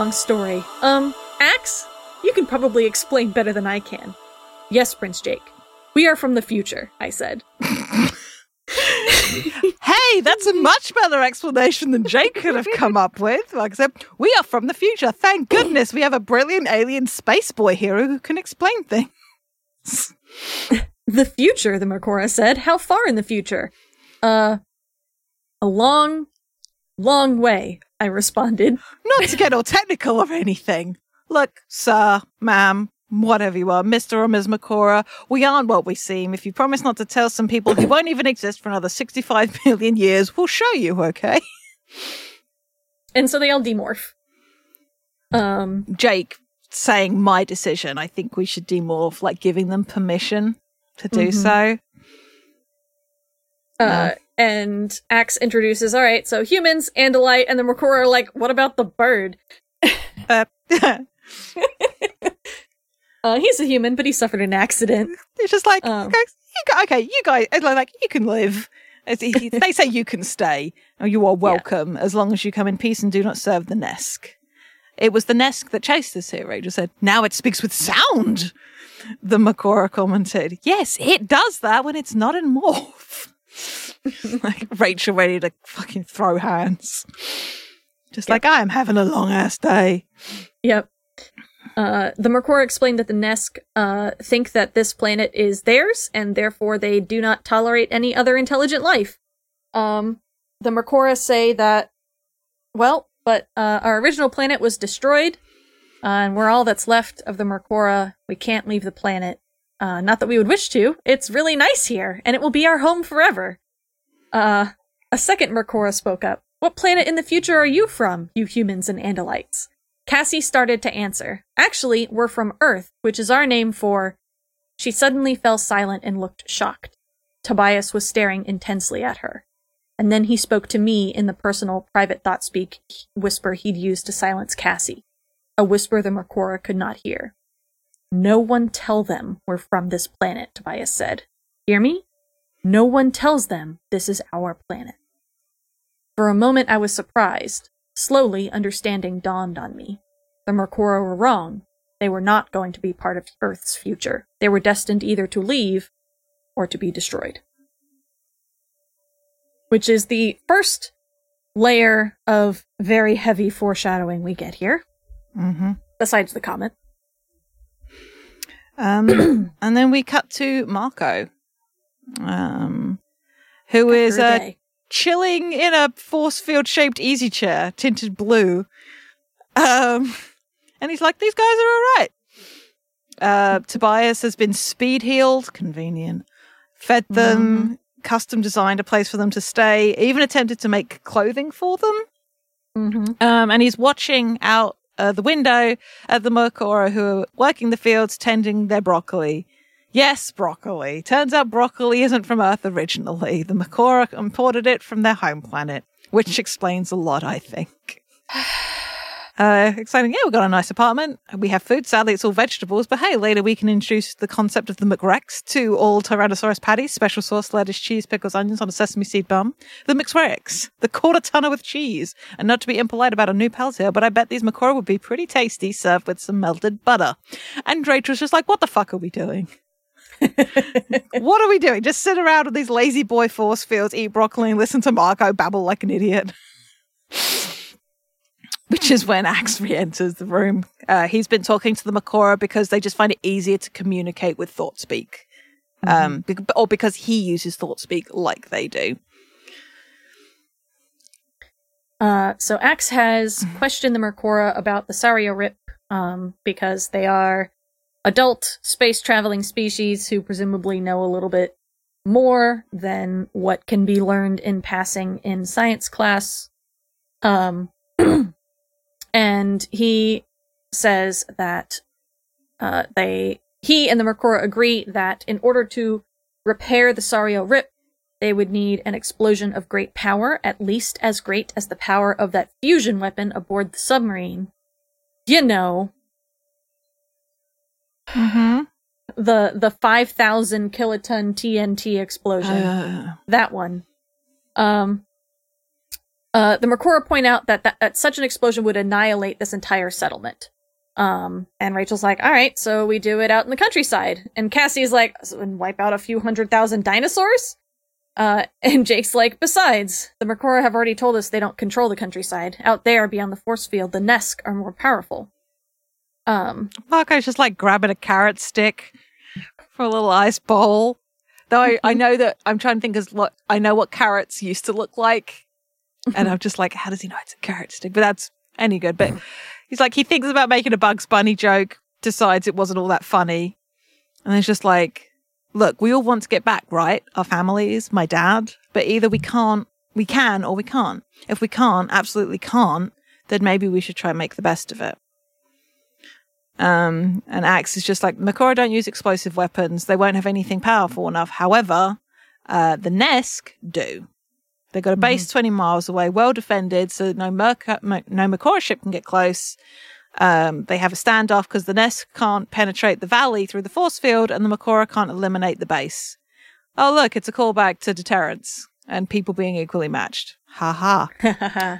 kind of a long story. Um, Ax, you can probably explain better than I can. Yes, Prince Jake. We are from the future, I said. hey, that's a much better explanation than Jake could have come up with. Like I said, we are from the future. Thank goodness we have a brilliant alien space boy hero who can explain things. The future, the Mercora said. How far in the future? Uh, a long, long way, I responded. Not to get all technical or anything. Look, sir, ma'am, whatever you are, Mr. or Ms. Mercora, we aren't what we seem. If you promise not to tell some people who won't even exist for another 65 million years, we'll show you, okay? And so they all demorph. Um, Jake saying my decision, I think we should demorph, like giving them permission to do Mhm. so. uh, and Ax introduces, all right, so humans, Andalite, and the Mercora are like, what about the bird? Uh, Uh, he's a human, but he suffered an accident. it's just like, Um. okay, you guys, okay, you guys, like, you can live. They say you can stay, or you are welcome as long as you come in peace and do not serve the Nesk. It was the Nesk that chased this hero. He just said, now it speaks with sound. The Mercora commented, yes, it does that when it's not in morph. like Rachel ready to fucking throw hands. Just like, I am having a long ass day. Yep. Uh, the Mercor explained that the Nesk uh, think that this planet is theirs, and therefore they do not tolerate any other intelligent life. Um, the Mercora say that, well, but uh, our original planet was destroyed, and we're all that's left of the Mercora. We can't leave the planet. Uh, not that we would wish to. It's really nice here, and it will be our home forever. Uh, a second Mercora spoke up. What planet in the future are you from, you humans and Andalites? Cassie started to answer. Actually, we're from Earth, which is our name for. She suddenly fell silent and looked shocked. Tobias was staring intensely at her. And then he spoke to me in the personal, private thought speak whisper he'd used to silence Cassie. A whisper the Mercora could not hear. No one tell them we're from this planet, Tobias said. Hear me? No one tells them this is our planet. For a moment I was surprised. Slowly, understanding dawned on me. The Mercora were wrong. They were not going to be part of Earth's future. They were destined either to leave or to be destroyed. Which is the first layer of very heavy foreshadowing we get here, Mm-hmm. besides the comment. Um, and then we cut to Marco, um, who is uh, chilling in a force field shaped easy chair, tinted blue. Um, and he's like, "These guys are all right." Uh, Tobias has been speed healed, convenient. Fed them, custom designed a place for them to stay. Even attempted to make clothing for them. Mhm. Um, and he's watching out uh, the window at the Mercora who are working the fields, tending their broccoli. Yes, broccoli. Turns out broccoli isn't from Earth originally. The Mercora imported it from their home planet, which explains a lot, I think. Uh, exciting. Yeah, we've got a nice apartment. We have food. Sadly, it's all vegetables, but hey, later we can introduce the concept of the McRex to all Tyrannosaurus patties, special sauce, lettuce, cheese, pickles, onions on a sesame seed bun. The McRex, the quarter tonner with cheese. And not to be impolite about our new pals here, but I bet these Mercora would be pretty tasty served with some melted butter. And Rachel's just like, what the fuck are we doing? what are we doing? Just sit around with these lazy boy force fields, eat broccoli, and listen to Marco babble like an idiot. Which is when Ax re-enters the room. Uh, he's been talking to the Mercora because they just find it easier to communicate with thought speak, um, bec- or because he uses thought speak like they do. Uh, so Ax has questioned the Mercora about the Sario Rip, um, because they are adult space traveling species who presumably know a little bit more than what can be learned in passing in science class. Um, and he says that uh, they he and the Mercora agree that in order to repair the Sario Rip, they would need an explosion of great power, at least as great as the power of that fusion weapon aboard the submarine. You know, Mm-hmm. the the 5000 kiloton TNT explosion. Uh, that one. Um Uh, the Mercora point out that, that, that such an explosion would annihilate this entire settlement. Um, and Rachel's like, all right, so we do it out in the countryside. And Cassie's like, so, and wipe out a few hundred thousand dinosaurs? Uh, and Jake's like, besides, the Mercora have already told us they don't control the countryside. Out there, beyond the force field, the Nesk are more powerful. Um, Marco's just like grabbing a carrot stick for a little ice bowl. Though I, I know that I'm trying to think as what I know what carrots used to look like. And I'm just like, how does he know it's a carrot stick? But that's any good. But he's like, he thinks about making a Bugs Bunny joke, decides it wasn't all that funny. And it's just like, look, we all want to get back, right? Our families, my dad, but either we can't, we can or we can't. If we can't, absolutely can't, then maybe we should try and make the best of it. Um, and Ax is just like, Mercora don't use explosive weapons. They won't have anything powerful enough. However, uh, the Nesk do. They've got a base Mhm. 20 miles away, well defended, so no, Merca- M- no Mercora ship can get close. Um, they have a standoff because the Nesk can't penetrate the valley through the force field, and the Mercora can't eliminate the base. Oh, look, it's a callback to deterrence and people being equally matched. Ha ha.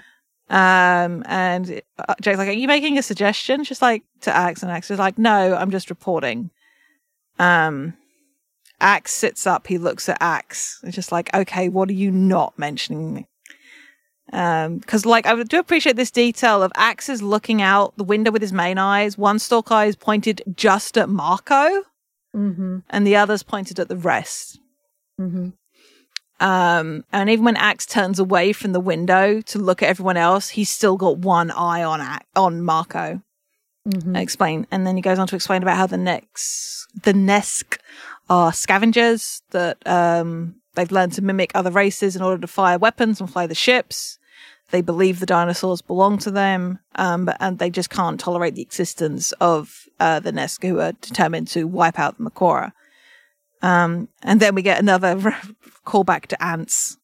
Um, and uh, Jake's like, "Are you making a suggestion?" Just like to Ax, and Ax is like, "No, I'm just reporting." Um, Ax sits up. He looks at Ax. It's just like, "Okay, what are you not mentioning?" Um, because like I do appreciate this detail of Ax is looking out the window with his main eyes. One stalk eye is pointed just at Marco, mm-hmm. and the other's pointed at the rest. Mm-hmm. Um, and even when Ax turns away from the window to look at everyone else, he's still got one eye on Ac- on Marco. Mm-hmm. Explain, and then he goes on to explain about how the next the Nesk are scavengers that um they've learned to mimic other races in order to fire weapons and fly the ships. They believe the dinosaurs belong to them, um, but, and they just can't tolerate the existence of uh, the Nesk, who are determined to wipe out the Mercora. Um, and then we get another callback to ants.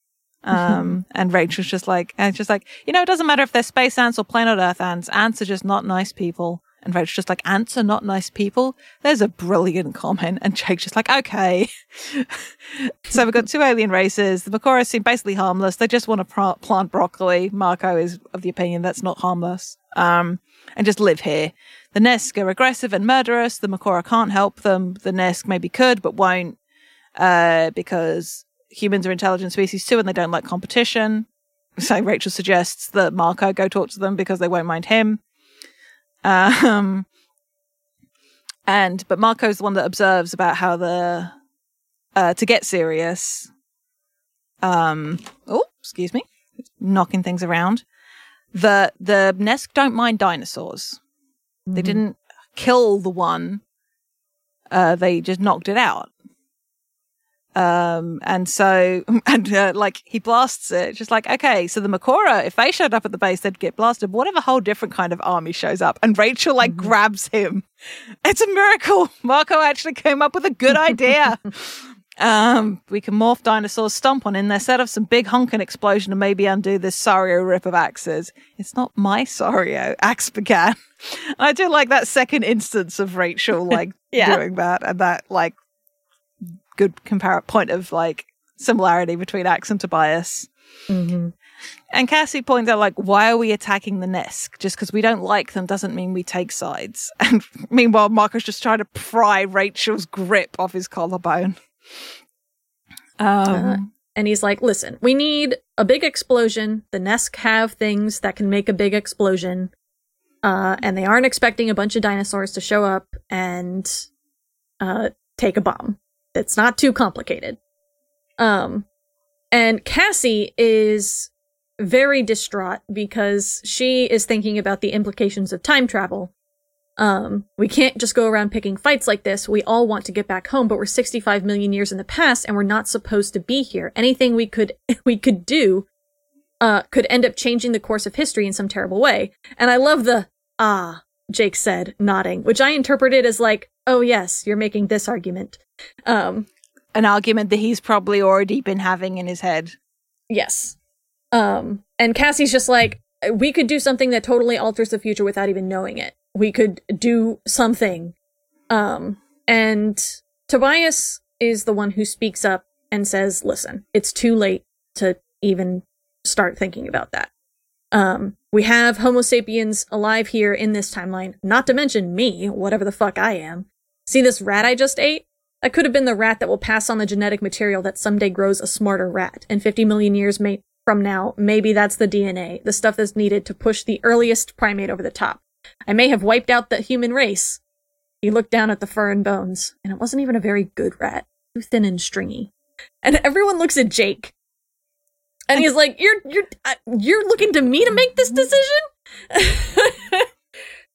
Um, and Rachel's just like, and just like, you know, it doesn't matter if they're space ants or planet Earth ants. Ants are just not nice people. And Rachel's just like, ants are not nice people. There's a brilliant comment. And Jake's just like, okay. so we've got two alien races. The Mercora seem basically harmless. They just want to pr- plant broccoli. Marco is of the opinion that's not harmless. Um, and just live here. The Nesk are aggressive and murderous. The Mercora can't help them. The Nesk maybe could, but won't, uh, because humans are intelligent species too and they don't like competition. So Rachel suggests that Marco go talk to them because they won't mind him. Um, and, but Marco's the one that observes about how the, uh, to get serious, um, oh, excuse me, knocking things around. The, the Nesk don't mind dinosaurs. They Mhm. didn't kill the one. Uh, they just knocked it out. Um, and so, and uh, like he blasts it, just like, okay, so the Mercora, if they showed up at the base, they'd get blasted. What if a whole different kind of army shows up? And Rachel like Mhm. grabs him. It's a miracle. Marco actually came up with a good idea. um, we can morph dinosaurs, stomp on in there, set off some big honking explosion, and maybe undo this Sario rip of Ax's. It's not my Sario. Ax began. I do like that second instance of Rachel like Yeah. doing that and that like good compar point of like similarity between Ax and Tobias. Mm-hmm. And Cassie points out like, why are we attacking the Nesk? Just because we don't like them doesn't mean we take sides. And meanwhile, Marco's just trying to pry Rachel's grip off his collarbone. Um, Uh, And he's like, listen, we need a big explosion. The Nesk have things that can make a big explosion. Uh, and they aren't expecting a bunch of dinosaurs to show up and uh, take a bomb. It's not too complicated. Um, and Cassie is very distraught because she is thinking about the implications of time travel. Um, we can't just go around picking fights like this. We all want to get back home, but we're 65 million years in the past and we're not supposed to be here. Anything we could, we could do, uh, could end up changing the course of history in some terrible way. And I love the, ah, Jake said, nodding, which I interpreted as like, oh yes, you're making this argument. Um, an argument that he's probably already been having in his head. Yes. Um, and Cassie's just like, we could do something that totally alters the future without even knowing it. We could do something. Um, and Tobias is the one who speaks up and says, listen, it's too late to even start thinking about that. Um, we have Homo sapiens alive here in this timeline, not to mention me, whatever the fuck I am. See this rat I just ate? That could have been the rat that will pass on the genetic material that someday grows a smarter rat. And 50 million years may- from now, maybe that's the DNA, the stuff that's needed to push the earliest primate over the top. I may have wiped out the human race. He looked down at the fur and bones, and it wasn't even a very good rat. Too thin and stringy. And everyone looks at Jake. And he's like, "You're you're uh, you're looking to me to make this decision?"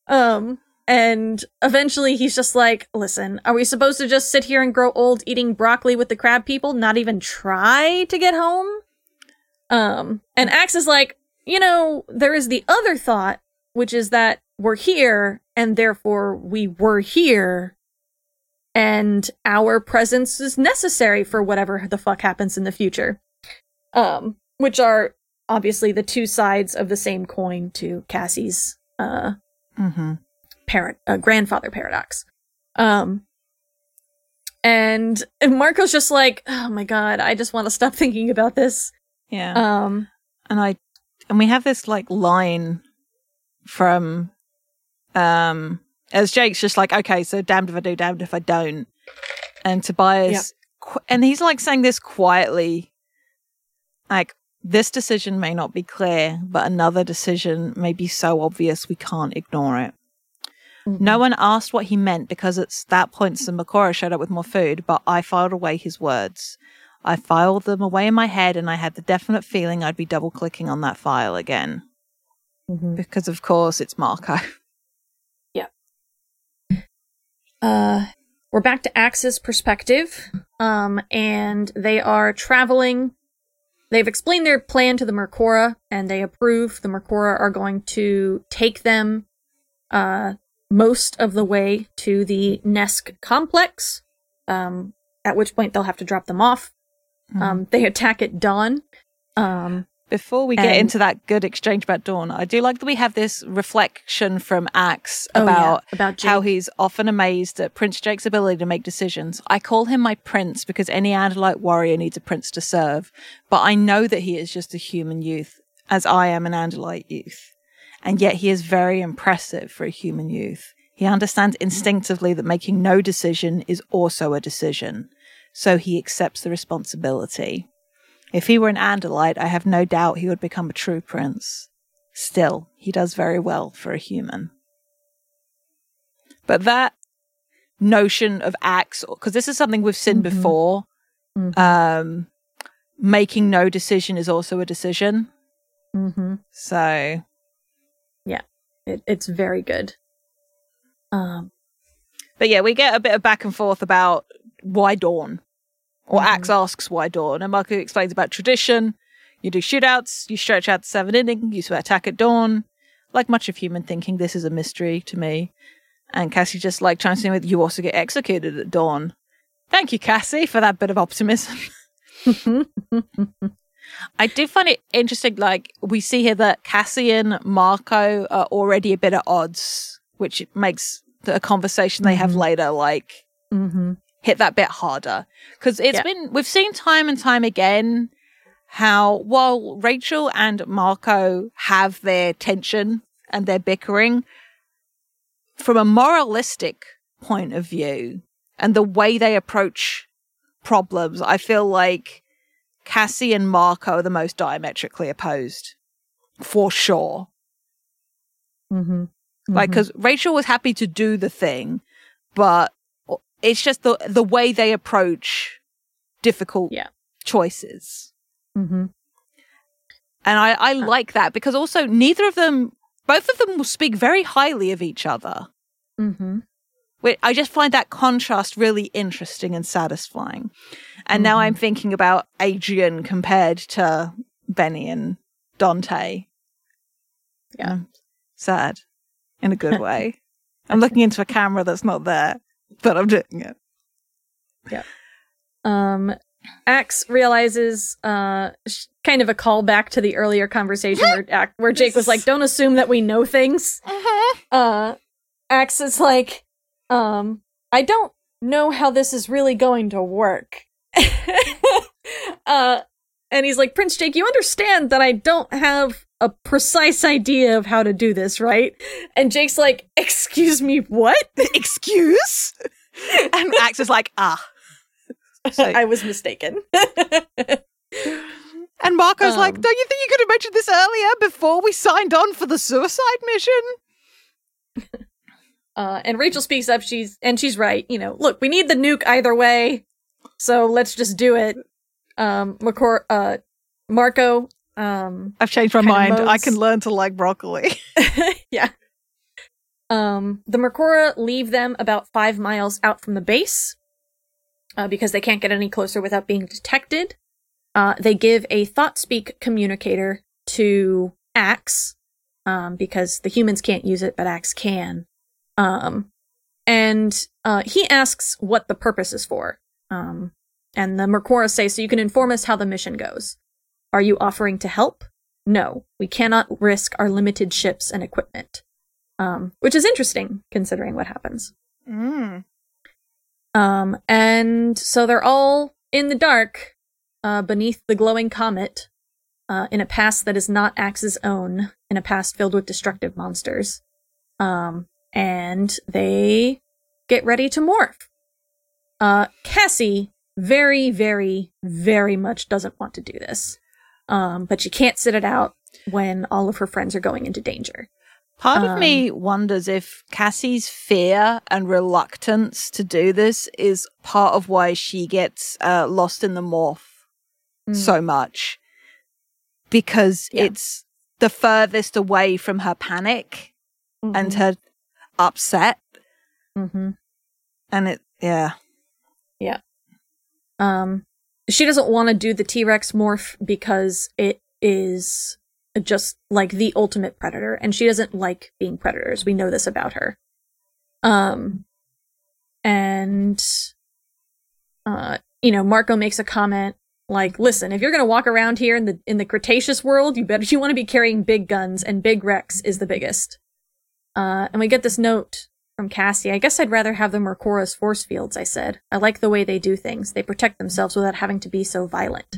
um and eventually he's just like, "Listen, are we supposed to just sit here and grow old eating broccoli with the crab people, not even try to get home?" Um and Ax is like, "You know, there is the other thought, which is that we're here and therefore we were here and our presence is necessary for whatever the fuck happens in the future. Um, which are obviously the two sides of the same coin to Cassie's uh Mm-hmm. parent uh, grandfather paradox. Um and, and Marco's just like, "Oh my god, I just want to stop thinking about this." Yeah. Um and I and we have this like line from um as Jake's just like, okay, so damned if I do, damned if I don't. And Tobias qu- and he's like saying this quietly like this decision may not be clear, but another decision may be so obvious we can't ignore it. No one asked what he meant because at that point the Mercora showed up with more food, but I filed away his words. I filed them away in my head and I had the definite feeling I'd be double clicking on that file again. Mhm. Because of course it's Marco. Uh, we're back to Ax's perspective, um, and they are traveling. They've explained their plan to the Mercora, and they approve. The Mercora are going to take them uh, most of the way to the Nesk complex, um, at which point they'll have to drop them off. Um, they attack at dawn. Um, Before we get And- into that good exchange about Dawn, I do like that we have this reflection from Ax oh, yeah, about about Jake. how he's often amazed at Prince Jake's ability to make decisions. I call him my prince because any Andalite warrior needs a prince to serve, but I know that he is just a human youth, as I am an Andalite youth. And yet he is very impressive for a human youth. He understands instinctively that making no decision is also a decision, so he accepts the responsibility. If he were an Andalite, I have no doubt he would become a true prince. Still, he does very well for a human. But that notion of Ax, because this is something we've seen Mhm. before, Mhm. um, making no decision is also a decision. Mhm. So, It, it's very good. Um, but yeah, we get a bit of back and forth about why Dawn. Or Mhm. Ax asks why Dawn, and Marco explains about tradition. You do shootouts, you stretch out the seven inning, you attack at dawn. Like much of human thinking, this is a mystery to me. And Cassie just like chimes in with, you also get executed at dawn. Thank you, Cassie, for that bit of optimism. I did find it interesting, like, we see here that Cassie and Marco are already a bit at odds, which makes the conversation they have Mhm. later, like, mhm. Hit that bit harder because it's Yeah. been we've seen time and time again how while Rachel and Marco have their tension and their bickering from a moralistic point of view and the way they approach problems I feel like Cassie and Marco are the most diametrically opposed for sure Mhm. like because Rachel was happy to do the thing, but it's just the the way they approach difficult Yeah. choices, Mhm. and I I like that because also neither of them, both of them will speak very highly of each other. Mhm. I just find that contrast really interesting and satisfying. And now Mhm. I'm thinking about Adrian compared to Benny and Dante. Yeah. I'm sad in a good way. I'm looking into a camera that's not there, but I'm doing it. Yeah. Um, Ax realizes, uh, sh- kind of a callback to the earlier conversation where, Ac- where Jake was like, "Don't assume that we know things." Uh, Ax is like, um, "I don't know how this is really going to work." uh, and he's like, "Prince Jake, you understand that I don't have a precise idea of how to do this, right? And Jake's like, "Excuse me, what? Excuse? and Ax is like, ah. So- I was mistaken." and Marco's like, Um, don't you think you could have mentioned this earlier before we signed on for the suicide mission? Uh, and Rachel speaks up. She's and she's right. You know, look, we need the nuke either way, so let's just do it. Um, McCor- uh, Marco. Um, I've changed my mind. I can learn to like broccoli. yeah. Um, the Mercora leave them about five miles out from the base, uh, because they can't get any closer without being detected. Uh, they give a thought speak communicator to Ax, um, because the humans can't use it, but Ax can. Um, and uh, he asks what the purpose is for. Um, and the Mercora say, so you can inform us how the mission goes. Are you offering to help? No, we cannot risk our limited ships and equipment. Um, which is interesting considering what happens. Mm. Um, and so they're all in the dark, uh, beneath the glowing comet, uh, in a past that is not Ax's own, in a past filled with destructive monsters. Um, and they get ready to morph. Uh, Cassie very, very, very much doesn't want to do this. Um, but she can't sit it out when all of her friends are going into danger. Part of Um, me wonders if Cassie's fear and reluctance to do this is part of why she gets uh, lost in the morph Mm. so much. Because Yeah. it's the furthest away from her panic and Mhm. her upset. Mhm. And it, yeah. yeah. Um, she doesn't want to do the T Rex morph because it is just like the ultimate predator, and she doesn't like being predators. We know this about her. Um, and, uh, you know, Marco makes a comment like, "Listen, if you're gonna walk around here in the in the Cretaceous world, you better you want to be carrying big guns, and Big Rex is the biggest." Uh, and we get this note from Cassie. I guess I'd rather have the Mercora's force fields, I said. I like the way they do things. They protect themselves without having to be so violent.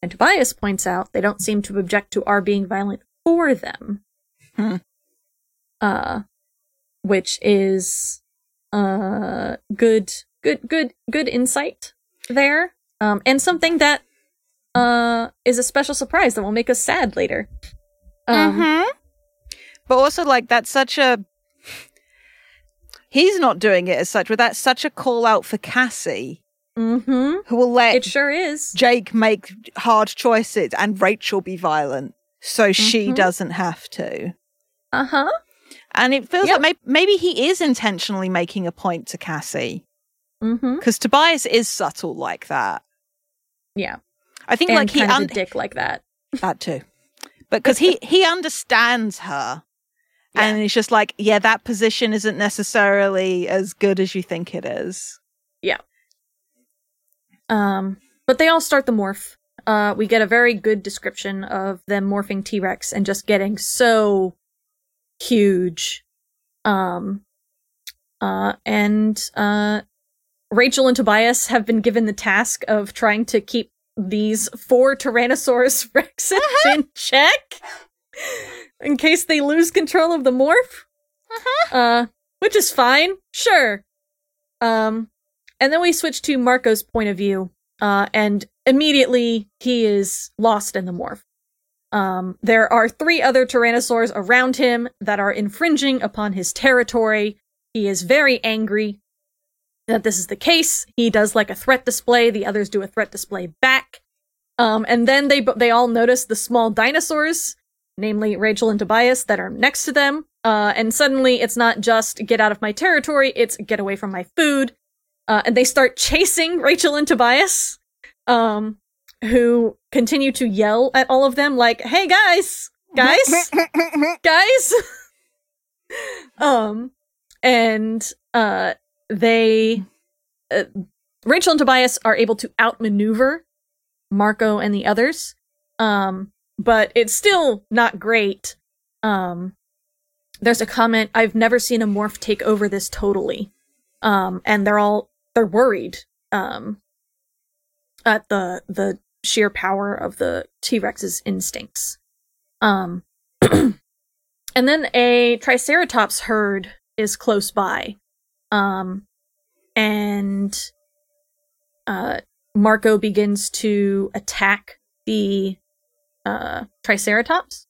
And Tobias points out they don't seem to object to our being violent for them. Hmm. Uh, which is, uh, good, good, good, good insight there. Um, and something that, uh, is a special surprise that will make us sad later. Um, Mhm. But also, like, that's such a. He's not doing it as such, but that's such a call out for Cassie, mm-hmm. who will let It sure is. Jake make hard choices and Rachel be violent so she Mhm. doesn't have to. Uh-huh. And it feels Yep. like may- maybe he is intentionally making a point to Cassie Mm-hmm. because Tobias is subtle like that. Yeah. I think And like he un- a dick like that. that too, but because he he understands her, and it's just like, yeah, that position isn't necessarily as good as you think it is. Yeah. Um, but they all start the morph. Uh, we get a very good description of them morphing T Rex and just getting so huge. Um, uh, and uh, Rachel and Tobias have been given the task of trying to keep these four Tyrannosaurus Rexes in check in case they lose control of the morph. Uh, which is fine, sure. Um, and then we switch to Marco's point of view, uh, and immediately he is lost in the morph. Um, there are three other Tyrannosaurs around him that are infringing upon his territory. He is very angry that this is the case. He does like a threat display. The others do a threat display back. Um, and then they they all notice the small dinosaurs, namely Rachel and Tobias, that are next to them. Uh, and suddenly it's not just get out of my territory; it's get away from my food. Uh, and they start chasing Rachel and Tobias, um, who continue to yell at all of them, like, "Hey guys, guys, guys!" um, and uh, they, uh, Rachel and Tobias are able to outmaneuver Marco and the others, um, but it's still not great. Um, there's a comment: "I've never seen a morph take over this totally." Um, and they're all they're worried um at the the sheer power of the T-Rex's instincts. Um and then a Triceratops herd is close by. Um, and uh, Marco begins to attack the uh, Triceratops,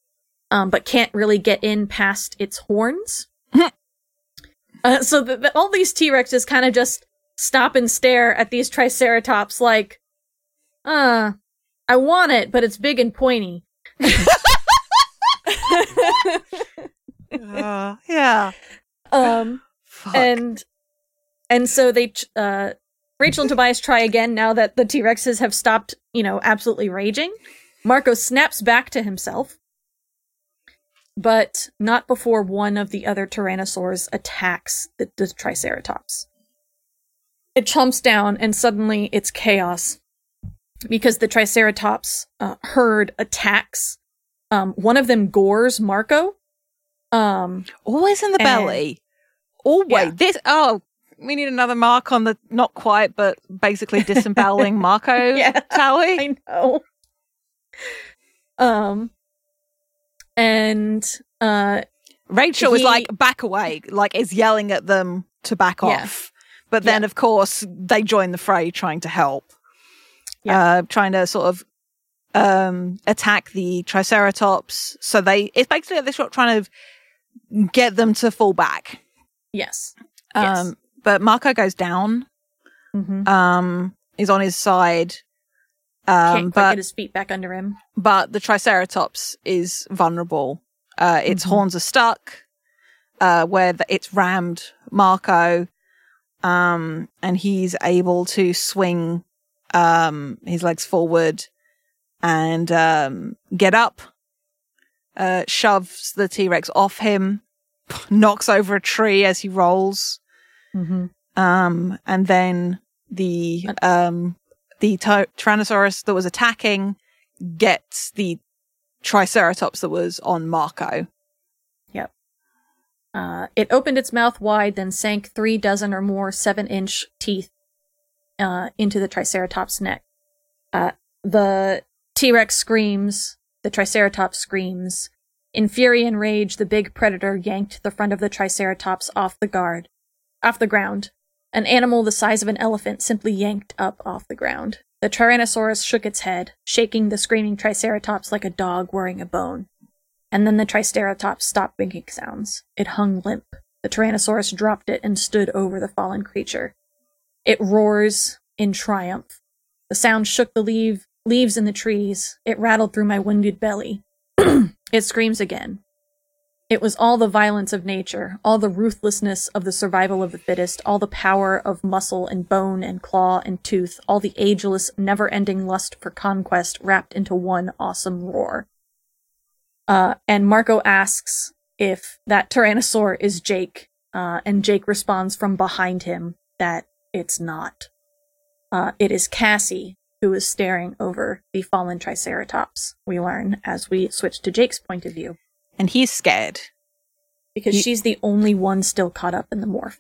um, but can't really get in past its horns. uh, so the, the, all these T Rexes kind of just stop and stare at these Triceratops like, uh, I want it, but it's big and pointy. uh, yeah. Um, Fuck. and and so they uh Rachel and Tobias try again now that the T-Rexes have stopped, you know, absolutely raging. Marco snaps back to himself, but not before one of the other tyrannosaurs attacks the, the Triceratops. It chomps down, and suddenly it's chaos because the Triceratops uh, herd attacks. Um, one of them gores Marco. Um, Always in the belly. Always. Yeah. This. Oh, we need another mark on the not quite, but basically disemboweling Marco Yeah. tally. I know. Um, and uh, Rachel is He- like back away, like is yelling at them to back Yeah. off. But then, of course, they join the fray, trying to help, Yeah. uh, trying to sort of um, attack the Triceratops. So they, it's basically they're sort of trying to get them to fall back. yes, Yes. Um, but Marco goes down. mm-hmm. Um, is on his side. Um, can't but get his feet back under him. but the Triceratops is vulnerable. Uh, its Mhm. horns are stuck, uh, where the, it's rammed Marco, um, and he's able to swing um, his legs forward and um, get up. Uh, shoves the T Rex off him, knocks over a tree as he rolls, Mm-hmm. um, and then the um, the ty- Tyrannosaurus that was attacking gets the Triceratops that was on Marco. Yep. Uh, it opened its mouth wide, then sank three dozen or more seven-inch teeth uh, into the Triceratops' neck. Uh, the T-Rex screams. The Triceratops screams. In fury and rage, the big predator yanked the front of the Triceratops off the guard, off the ground. An animal the size of an elephant simply yanked up off the ground. The Tyrannosaurus shook its head, shaking the screaming Triceratops like a dog worrying a bone. And then the Triceratops stopped making sounds. It hung limp. The Tyrannosaurus dropped it and stood over the fallen creature. It roars in triumph. The sound shook the leaf, leaves in the trees. It rattled through my wounded belly. it screams again. It was all the violence of nature, all the ruthlessness of the survival of the fittest, all the power of muscle and bone and claw and tooth, all the ageless, never ending lust for conquest wrapped into one awesome roar. Uh, and Marco asks if that Tyrannosaur is Jake, uh, and Jake responds from behind him that it's not. Uh, it is Cassie who is staring over the fallen Triceratops, we learn as we switch to Jake's point of view, And he's scared. because He- she's the only one still caught up in the morph.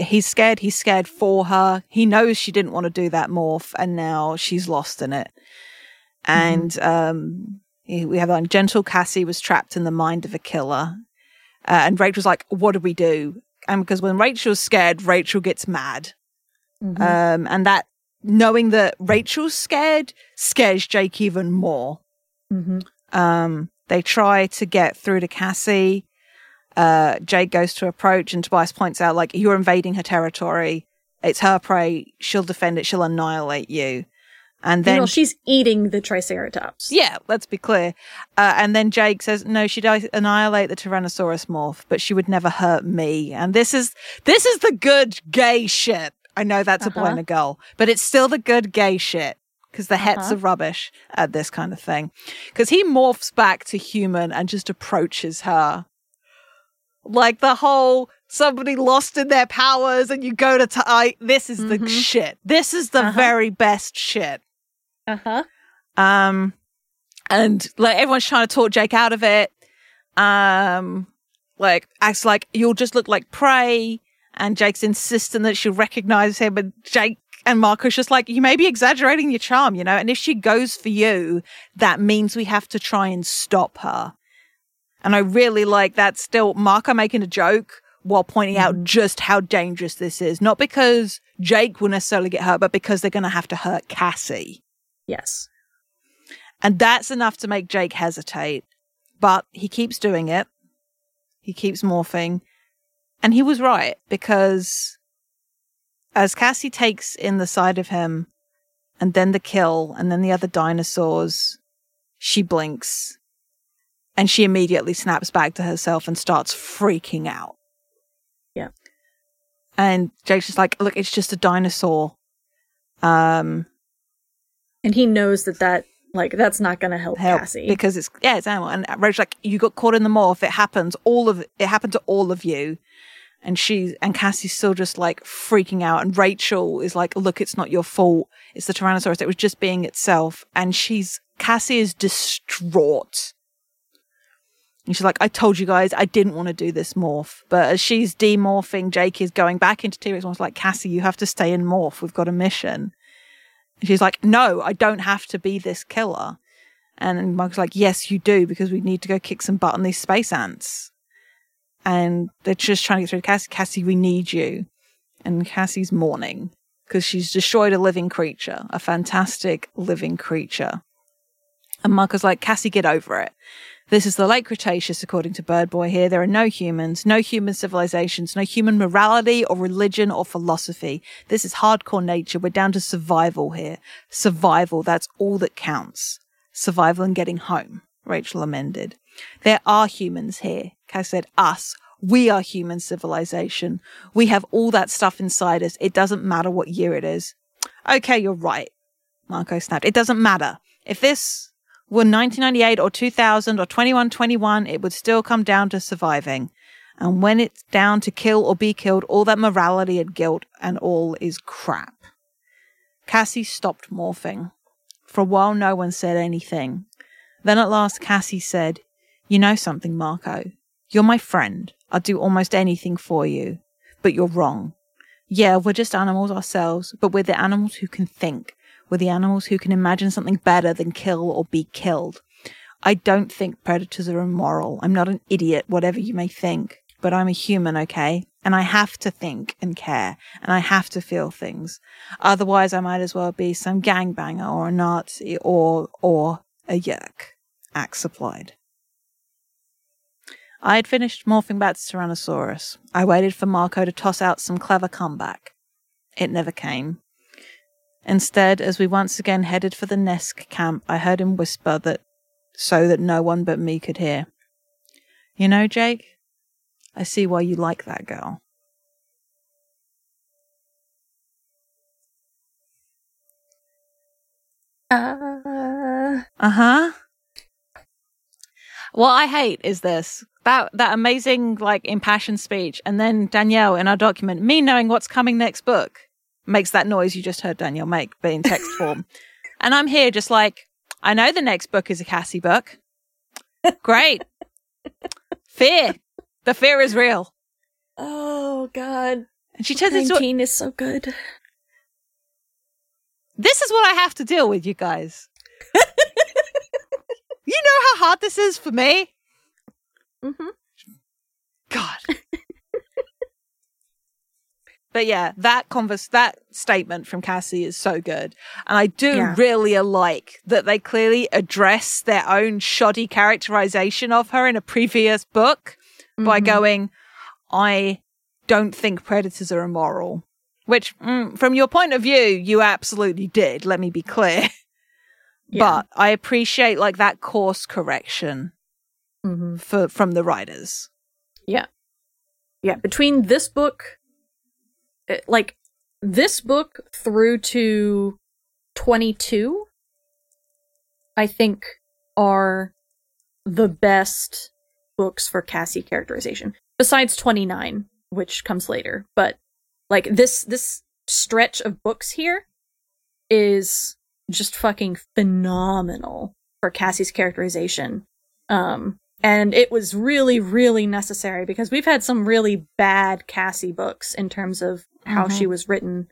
He's scared. He's scared for her. He knows she didn't want to do that morph, and now she's lost in it. And um, we have like gentle Cassie was trapped in the mind of a killer, uh, and Rachel's like, "What do we do?" And because when Rachel's scared, Rachel gets mad. Mhm. Um, and that knowing that Rachel's scared scares Jake even more. Mhm. Um, they try to get through to Cassie. Uh, Jake goes to approach, and Tobias points out, like, you're invading her territory. It's her prey. She'll defend it. She'll annihilate you. And then, Meanwhile, she's eating the Triceratops. yeah, let's be clear. Uh, and then Jake says, no, she'd annihilate the Tyrannosaurus morph, but she would never hurt me. And this is, this is the good gay shit. I know that's a boy Uh-huh. and a girl, but it's still the good gay shit because the hets Uh-huh. are rubbish at this kind of thing. Because he morphs back to human and just approaches her. Like the whole somebody lost in their powers and you go to, t- I, this is the Mhm. shit. This is the Uh-huh. very best shit. Uh huh. Um, and like everyone's trying to talk Jake out of it. Um, like Ax like you'll just look like prey. And Jake's insisting that she'll recognize him. But Jake and Marco's just like, you may be exaggerating your charm, you know? And if she goes for you, that means we have to try and stop her. And I really like that still Marco making a joke while pointing out Mhm. just how dangerous this is. Not because Jake will necessarily get hurt, but because they're going to have to hurt Cassie. Yes. And that's enough to make Jake hesitate. But he keeps doing it. He keeps morphing. And he was right because as Cassie takes in the side of him and then the kill and then the other dinosaurs, she blinks and she immediately snaps back to herself and starts freaking out. Yeah. And Jake's just like, look, it's just a dinosaur. Um, And he knows that that like that's not going to help, help Cassie. because it's yeah, it's animal. And Rachel's like, you got caught in the morph. It happens. All of it happened to all of you. And she's and Cassie's still just like freaking out. And Rachel is like, look, it's not your fault. It's the Tyrannosaurus. It was just being itself. And she's Cassie is distraught. And she's like, I told you guys I didn't want to do this morph. But as she's demorphing, Jake is going back into T Rex. One's like, Cassie, you have to stay in morph. We've got a mission. And she's like, No, I don't have to be this killer. And Mike's like, Yes, you do, because we need to go kick some butt on these space ants. And they're just trying to get through to Cassie. Cassie, we need you. And Cassie's mourning because she's destroyed a living creature, a fantastic living creature. And Marco's like, Cassie, get over it. This is the late Cretaceous, according to Bird Boy here. There are no humans, no human civilizations, no human morality or religion or philosophy. This is hardcore nature. We're down to survival here. Survival, that's all that counts. Survival and getting home, Rachel amended. There are humans here. Cass said, us. We are human civilization. We have all that stuff inside us. It doesn't matter what year it is. Okay, you're right. Marco snapped. It doesn't matter. If this were 1998 or 2000 or 2121, it would still come down to surviving. And when it's down to kill or be killed, all that morality and guilt and all is crap. Cassie stopped morphing. For a while, no one said anything. Then at last, Cassie said, You know something, Marco? You're my friend. I'll do almost anything for you. But you're wrong. Yeah, we're just animals ourselves, but we're the animals who can think. We're the animals who can imagine something better than kill or be killed. I don't think predators are immoral. I'm not an idiot, whatever you may think. But I'm a human, okay? And I have to think and care, and I have to feel things. Otherwise, I might as well be some gangbanger or a Nazi or, or a Yeerk. Ax supplied. I had finished morphing back to Tyrannosaurus. I waited for Marco to toss out some clever comeback. It never came. Instead, as we once again headed for the Nesk camp, I heard him whisper that so that no one but me could hear. You know, Jake, I see why you like that girl. Uh, Uh huh. What I hate is this that that amazing like impassioned speech, and then Danielle in our document, me knowing what's coming next book, makes that noise you just heard Danielle make, but in text form, and I'm here just like I know the next book is a Cassie book. Great, fear. The fear is real, oh God, and she turns into. nineteen is so good. This is what I have to deal with, you guys. you know how hard this is for me. Hmm God. but yeah, that converse, that statement from Cassie is so good. And I do Yeah. really like that they clearly address their own shoddy characterization of her in a previous book by Mhm. going, I don't think predators are immoral. Which, mm, from your point of view, you absolutely did. Let me be clear. Yeah. But I appreciate like that course correction Mhm. for from the writers. Yeah. Yeah. Between this book, uh, like this book through to 22, I think are the best books for Cassie characterization. Besides 29, which comes later. But like this, this stretch of books here is just fucking phenomenal for Cassie's characterization. Um, and it was really, really necessary because we've had some really bad Cassie books in terms of how Mhm. she was written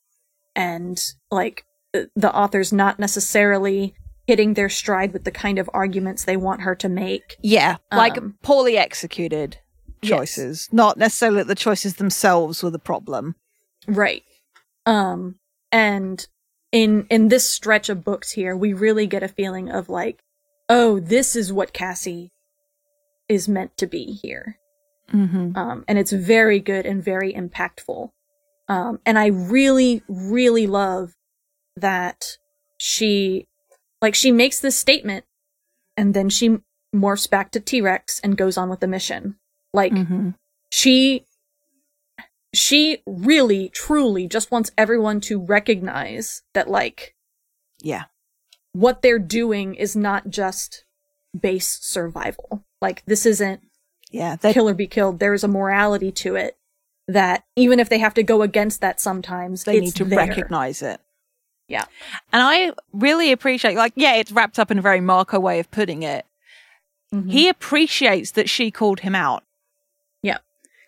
and like the author's not necessarily hitting their stride with the kind of arguments they want her to make. Yeah, like Um, poorly executed Yes. choices, not necessarily that the choices themselves were the problem. Right. Um and in in this stretch of books here, we really get a feeling of like, oh, this is what Cassie is meant to be here. Mm-hmm. Um and it's very good and very impactful. Um and I really really love that she like she makes this statement and then she morphs back to T-Rex and goes on with the mission. Like Mm-hmm. she she really truly just wants everyone to recognize that like Yeah. what they're doing is not just base survival like this isn't Yeah. They kill or be killed there's a morality to it that even if they have to go against that sometimes they it's need to there. recognize it. Yeah. And I really appreciate, like, yeah, it's wrapped up in a very Marco way of putting it. Mhm. He appreciates that she called him out. Yeah.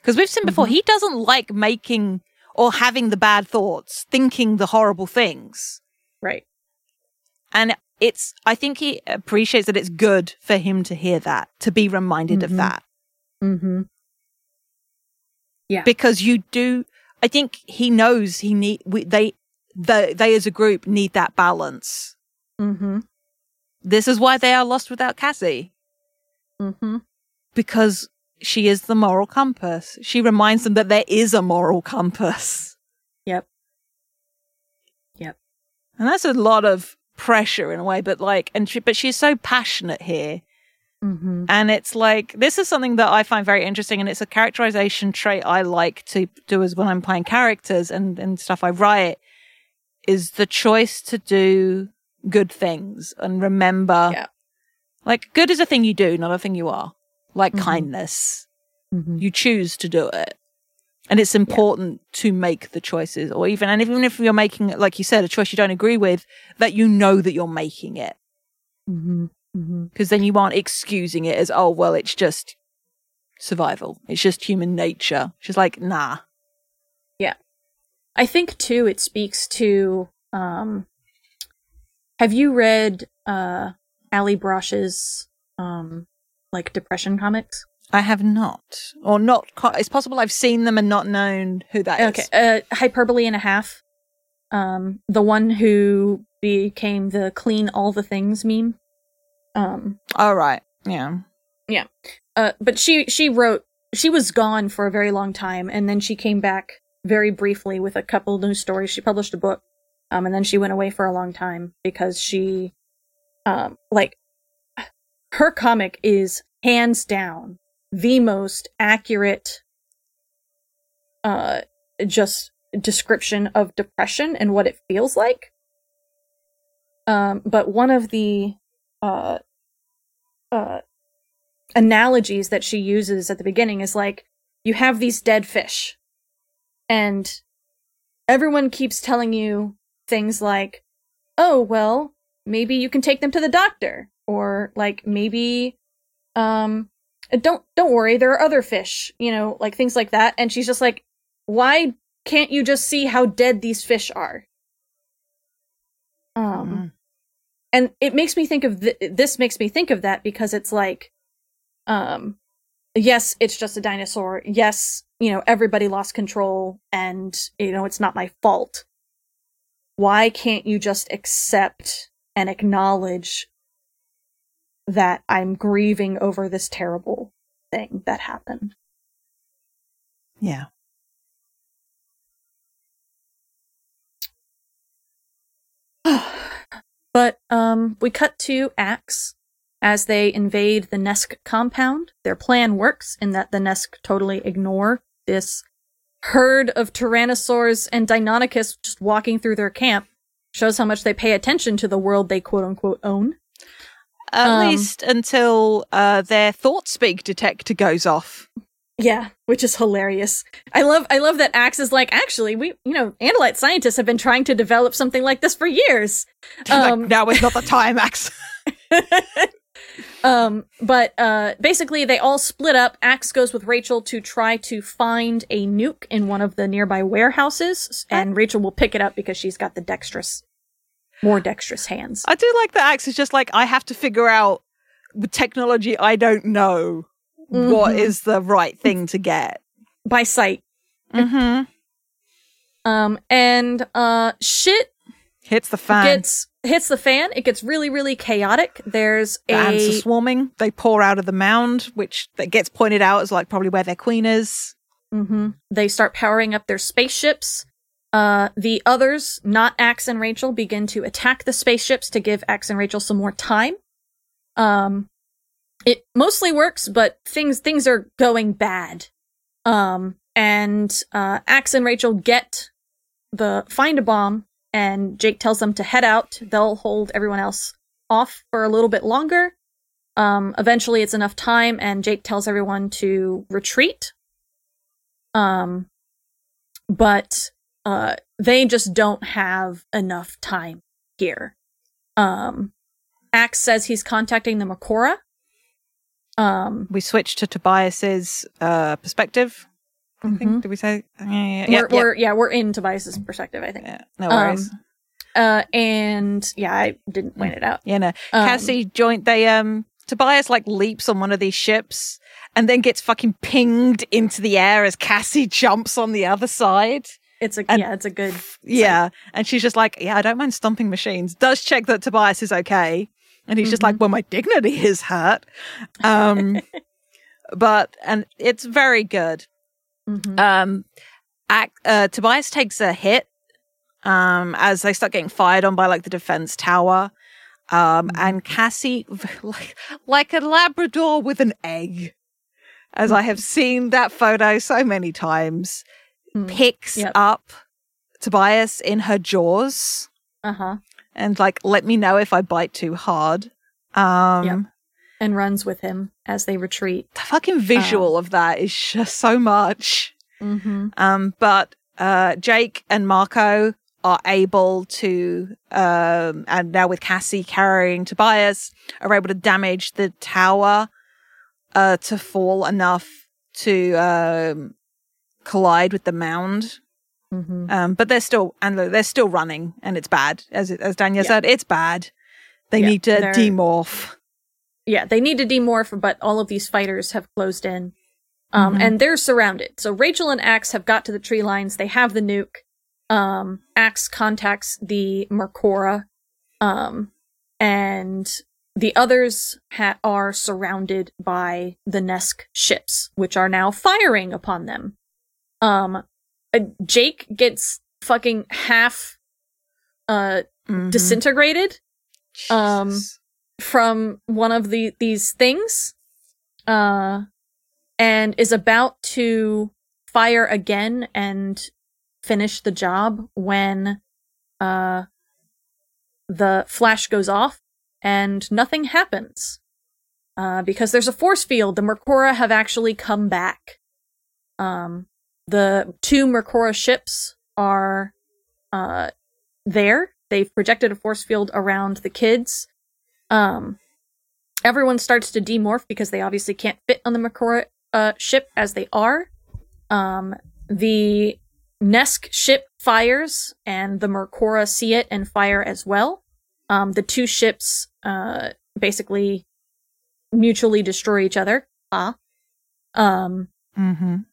Because we've seen before, Mhm. he doesn't like making or having the bad thoughts, thinking the horrible things. right And it's, I think he appreciates that it's good for him to hear that, to be reminded of Mhm. that. mm-hmm Because you do, I think he knows he need, we, they, the, they as a group need that balance. mm-hmm This is why they are lost without Cassie. mm-hmm because she is the moral compass. She reminds them that there is a moral compass. Yep. Yep. And that's a lot of pressure in a way, but like, and she, but she's so passionate here. mm-hmm And it's like, this is something that I find very interesting. And it's a characterization trait I like to do as when I'm playing characters and, and stuff I write is the choice to do good things and remember, Yeah. like good is a thing you do, not a thing you are. Like Mhm. kindness. mm-hmm you choose to do it and it's important to make the choices or even and even if you're making like you said a choice you don't agree with that you know that you're making it. Mm-hmm. Mm-hmm. Because then you aren't excusing it as oh well it's just survival. It's just human nature. She's like nah. Yeah. I think too it speaks to um have you read uh Allie Brosh's um like depression comics? I have not or not it's possible i've seen them and not known who that is. Okay. Uh hyperbole and a half. Um the one who became the clean all the things meme. Um all right yeah Yeah. uh but she she wrote she was gone for a very long time and then she came back very briefly with a couple news stories she published a book um and then she went away for a long time because she um like her comic is hands down the most accurate uh just description of depression and what it feels like. Um but one of the uh uh analogies that she uses at the beginning is like you have these dead fish and everyone keeps telling you things like oh well maybe you can take them to the doctor or like maybe um don't don't worry there are other fish you know like things like that. And she's just like why can't you just see how dead these fish are? Um Mhm. and it makes me think of th- this makes me think of that because it's like um yes it's just a dinosaur. Yes you know everybody lost control and you know it's not my fault. Why can't you just accept and acknowledge that i'm grieving over this terrible thing that happened yeah But um, we cut to Ax as they invade the Nesk compound. Their plan works in that the Nesk totally ignore this herd of Tyrannosaurs and Deinonychus just walking through their camp. Shows how much they pay attention to the world they quote unquote own. At Um, least until uh, their thought speak detector goes off Yeah, which is hilarious. I love I love that Ax is like, actually, we you know, Andalite scientists have been trying to develop something like this for years. like, Um, now is not the time Ax. um, but uh, basically, they all split up. Ax goes with Rachel to try to find a nuke in one of the nearby warehouses, and Rachel will pick it up because she's got the dexterous. More dexterous hands. I do like that Ax is just like, I have to figure out with technology I don't know what Mhm. is the right thing to get. by sight. Mm-hmm. Um, and uh, shit Hits the fan. gets hits the fan. It gets really, really chaotic. There's the ants are swarming. They pour out of the mound, which that gets pointed out as like probably where their queen is. hmm They start powering up their spaceships. Uh, the others, not Ax and Rachel, begin to attack the spaceships to give Ax and Rachel some more time. Um, it mostly works, but things things are going bad. Um, and uh, Ax and Rachel get the find a bomb, and Jake tells them to head out. They'll hold everyone else off for a little bit longer. Um, eventually, it's enough time, and Jake tells everyone to retreat. Um, but uh, they just don't have enough time here. Um, Ax says he's contacting the Mercora. Um, We switch to Tobias's uh, perspective. I think. mhm. Did we say? Yeah, yeah, we're, yeah, we're yeah we're in Tobias's perspective, I think. yeah. No worries. Um, Uh, and yeah, I didn't point it out. yeah, no. um, Cassie joined. They um. Tobias like leaps on one of these ships and then gets fucking pinged into the air as Cassie jumps on the other side. It's a and- yeah, it's a good. Yeah. And she's just like, yeah, I don't mind stomping machines. Does check that Tobias is okay. And he's just like, well, my dignity is hurt. Um, but, and it's very good. Mhm. Um, act, uh, Tobias takes a hit, um, as they start getting fired on by like the defense tower. Um, and Cassie, like, like a Labrador with an egg, as I have seen that photo so many times, Mm. picks Yep. up Tobias in her jaws Uh huh. and like, let me know if I bite too hard. Um, Yep. And runs with him as they retreat. the fucking visual of that is just so much. Mm-hmm. Um, but uh, Jake and Marco are able to, um, and now with Cassie carrying Tobias, are able to damage the tower uh, to fall enough to um, collide with the mound. Mm-hmm. Um, but they're still and they're still running, and it's bad. As as Danielle Yeah. said, it's bad. They Yeah, need to they're- demorph. yeah, they need to demorph, but all of these fighters have closed in. Um, Mhm. and they're surrounded. So Rachel and Ax have got to the tree lines. They have the nuke. Um, Ax contacts the Mercora. Um, and the others ha- are surrounded by the Nesk ships, which are now firing upon them. Um, uh, Jake gets fucking half, uh, Mhm. disintegrated um, from one of the these things uh and is about to fire again and finish the job when uh the flash goes off and nothing happens. Uh because there's a force field. The mercora have actually come back. Um the two mercora ships are uh there they've projected a force field around the kids um, everyone starts to demorph because they obviously can't fit on the Mercora uh, ship as they are. Um, the Nesk ship fires, and the Mercora see it and fire as well. Um, the two ships uh, basically mutually destroy each other. Ah. Um, Mhm.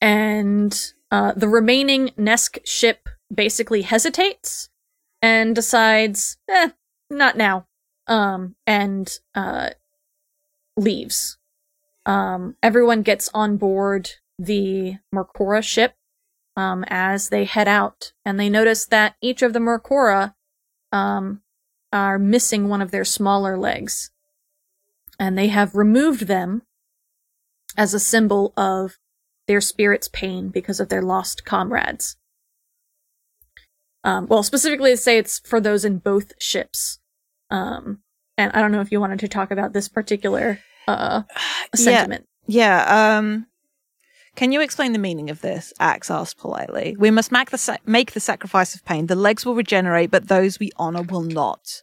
And uh, the remaining Nesk ship basically hesitates and decides, eh, not now, um, and uh, leaves. Um, everyone gets on board the Mercora ship um, as they head out, and they notice that each of the Mercora um, are missing one of their smaller legs, and they have removed them as a symbol of their spirit's pain because of their lost comrades. Um, well, specifically to say it's for those in both ships. Um, and I don't know if you wanted to talk about this particular uh, sentiment. Yeah. Um, can you explain the meaning of this? Ax asked politely. We must make the sa- make the sacrifice of pain. The legs will regenerate, but those we honor will not.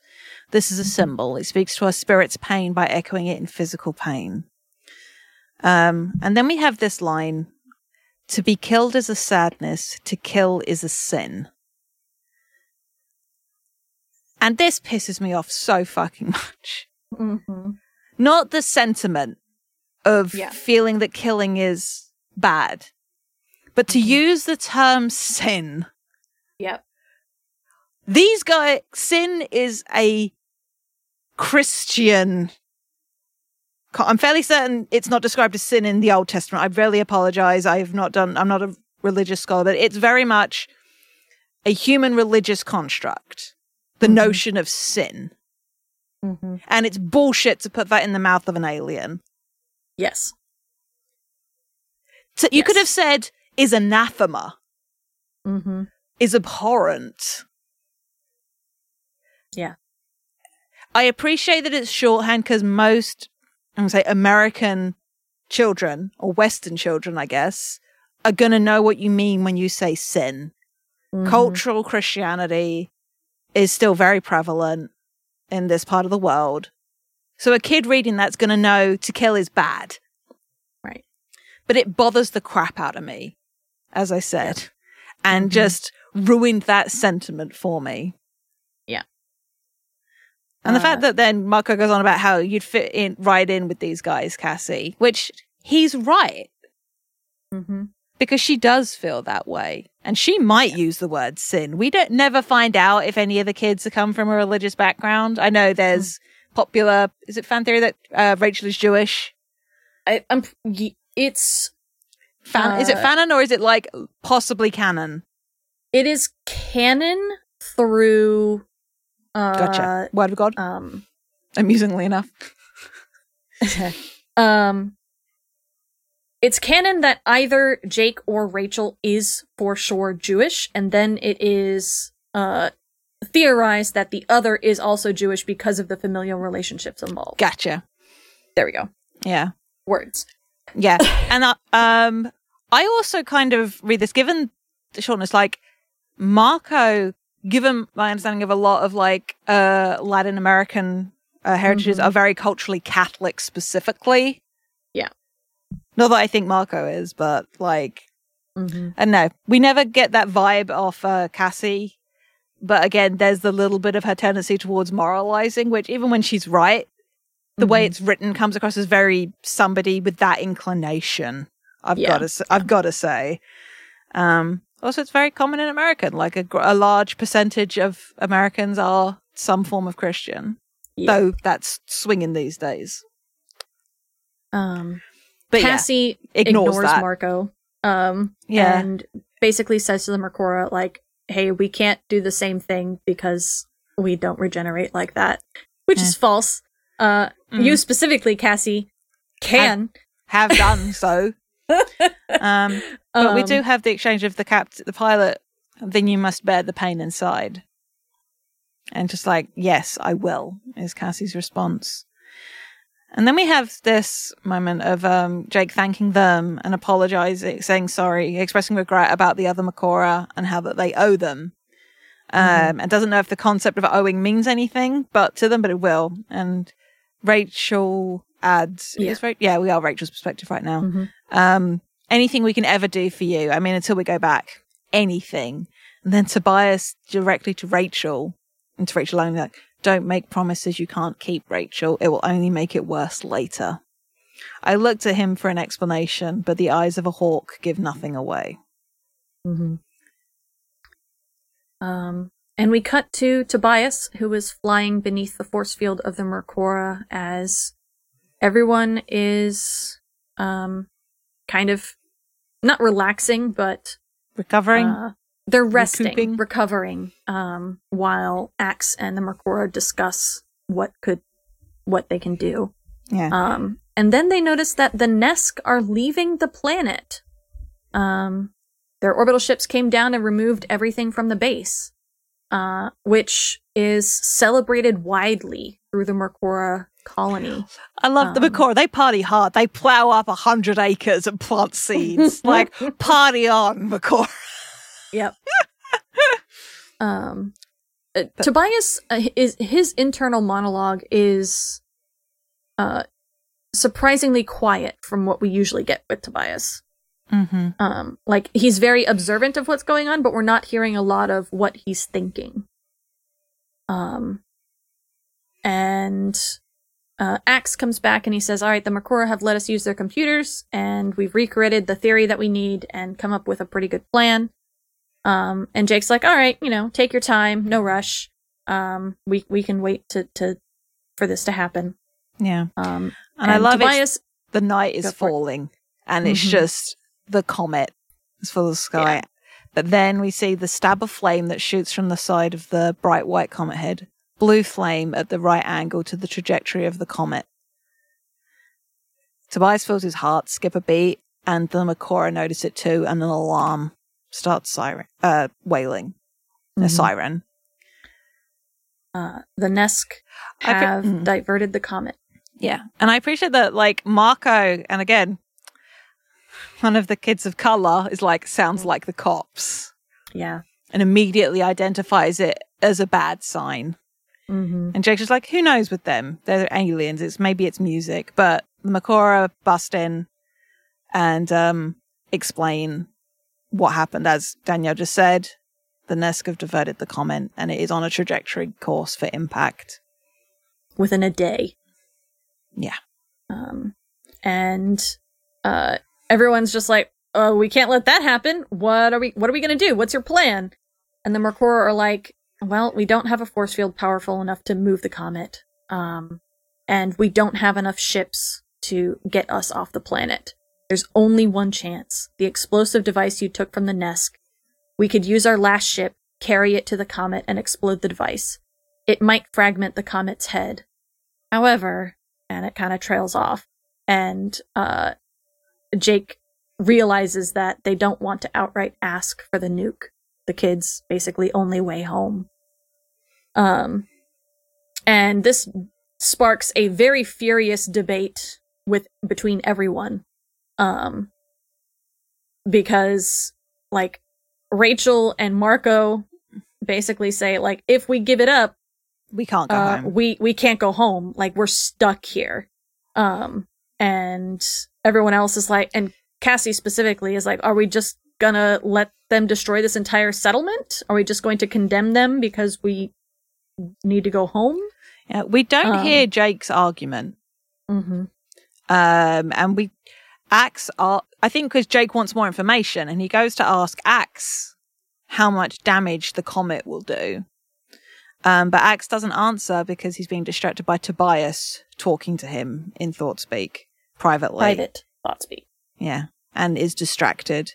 This is a symbol. It speaks to our spirit's pain by echoing it in physical pain. Um, and then we have this line: "To be killed is a sadness. To kill is a sin." And this pisses me off so fucking much. Mm-hmm. Not the sentiment of Yeah. feeling that killing is bad, but to Mhm. use the term sin. Yep. These guys, sin is a Christian. I'm fairly certain it's not described as sin in the Old Testament. I really apologize. I've not done, I'm not a religious scholar, but it's very much a human religious construct. The Mhm. notion of sin. Mm-hmm. And it's bullshit to put that in the mouth of an alien. Yes. So you could have said, is anathema, Mm-hmm. is abhorrent. Yeah. I appreciate that it's shorthand because most, I'm going to say American children or Western children, I guess, are going to know what you mean when you say sin. Mm-hmm. Cultural Christianity is still very prevalent in this part of the world. So a kid reading that's going to know to kill is bad. Right. But it bothers the crap out of me, as I said, and Mhm. just ruined that sentiment for me. Yeah. And the Uh, fact that then Marco goes on about how you'd fit in right in with these guys, Cassie, which he's right Mm-hmm. because she does feel that way and she might use the word sin we don't never find out if any of the kids come from a religious background i know there's popular is it fan theory that uh, rachel is jewish I, I'm. It's. fan, is it Uh, fanon or is it like possibly canon It is canon through. Uh, gotcha word of god Um. amusingly enough um. It's canon that either Jake or Rachel is for sure Jewish, and then it is uh theorized that the other is also Jewish because of the familial relationships involved. gotcha There we go. yeah Words. yeah and uh, um i also kind of read this given the shortness like marco given my understanding of a lot of like uh latin american uh, heritages Mhm. are very culturally catholic specifically Yeah. not that i think marco is but like Mm-hmm. i don't know we never get that vibe off uh cassie but again there's the little bit of her tendency towards moralizing which even when she's right the way Mhm. it's written comes across as very somebody with that inclination. I've Yeah. got to, I've got to say. Um, also, it's very common in American. Like a, a large percentage of Americans are some form of Christian, Yeah. though that's swinging these days. Um. But Cassie yeah, ignores, ignores. Marco. Um, Yeah. and basically says to the Mercora, like, "Hey, we can't do the same thing because we don't regenerate like that," which is false. Uh, Mhm. you specifically, Cassie, can. Have done so. um, but we Um, do have the exchange of the cap, the pilot. Then you must bear the pain inside. And just like, yes, I will, is Cassie's response. And then we have this moment of um, Jake thanking them and apologizing, saying sorry, expressing regret about the other Mercora and how that they owe them. Um, Mhm. and doesn't know if the concept of owing means anything, but to them, but it will. And Rachel adds, Yeah. yeah, we are Rachel's perspective right now mhm. um, anything we can ever do for you. I mean, until we go back, anything. And then Tobias directly to Rachel, and to Rachel only, like, don't make promises you can't keep, Rachel. It will only make it worse later. I looked at him for an explanation, but the eyes of a hawk give nothing away. Mm-hmm. Um, and we cut to Tobias, who is flying beneath the force field of the Mercora as everyone is um, kind of not relaxing, but Recovering? uh, they're resting, recouping. recovering, um, while Ax and the Mercora discuss what could, what they can do. yeah. Um, and then they notice that the Nesk are leaving the planet. Um, their orbital ships came down and removed everything from the base, uh, which is celebrated widely through the Mercora colony. I love the um, Mercora. They party hard. They plow up a hundred acres and plant seeds. like, party on, Mercora. Yep. um, uh, Tobias uh, is his internal monologue is uh surprisingly quiet from what we usually get with Tobias. Mm-hmm. Um, like he's very observant of what's going on, but we're not hearing a lot of what he's thinking. Um, and uh, Ax comes back and he says, All right, the Mercora have let us use their computers and we've recreated the theory that we need and come up with a pretty good plan. Um, and Jake's like, All right, you know, take your time, no rush. Um, we, we can wait to, to, for this to happen. Yeah. Um, And, I love Tobias, it. The night is falling, and it's Mhm. just the comet is full of sky. Yeah. But then we see the stab of flame that shoots from the side of the bright white comet head. Blue flame at the right angle to the trajectory of the comet. Tobias feels his heart skip a beat, and the Mercora notice it too, and an alarm starts siren, uh, wailing. A Mhm. siren. uh, the Nesk have mm. diverted the comet. Yeah. And I appreciate that, like, Marco, and again, one of the kids of color is like, sounds like the cops Yeah. and immediately identifies it as a bad sign. Mm-hmm. And Jake's just like, who knows with them? They're aliens. It's maybe it's music, but the Mercora bust in and um, explain what happened. As Danielle just said, the Nesk have diverted the comment and it is on a trajectory course for impact. Within a day. Yeah. Um, and uh, everyone's just like, "Oh, we can't let that happen. What are we? What are we going to do? What's your plan?" And the Mercor are like, "Well, we don't have a force field powerful enough to move the comet, um, and we don't have enough ships to get us off the planet. There's only one chance: the explosive device you took from the Nesk. We could use our last ship, carry it to the comet, and explode the device. It might fragment the comet's head. However." and it kind of trails off. And uh, Jake realizes that they don't want to outright ask for the nuke. The kid's basically only way home. Um, and this sparks a very furious debate with between everyone. Um, because like Rachel and Marco basically say like if we give it up We can't go uh, home. we we can't go home like we're stuck here um and everyone else is like and cassie specifically is like are we just gonna let them destroy this entire settlement are we just going to condemn them because we need to go home Yeah, we don't Um, hear Jake's argument. mm-hmm. Um, and we Ax are I think because Jake wants more information and he goes to ask Ax how much damage the comet will do. Um, but Ax doesn't answer because he's being distracted by Tobias talking to him in thought speak privately. private thought speak Yeah. And is distracted.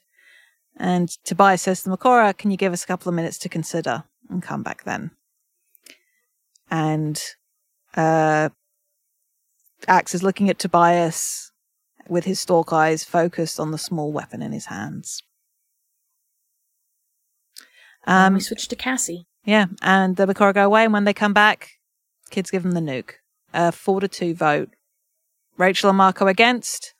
And Tobias says to Mercora, Can you give us a couple of minutes to consider and come back then? And uh Ax is looking at Tobias with his stalk eyes focused on the small weapon in his hands. um we switch to cassie yeah, and the Mercora go away, and when they come back, kids give them the nuke. A four to two vote. Rachel and Marco against.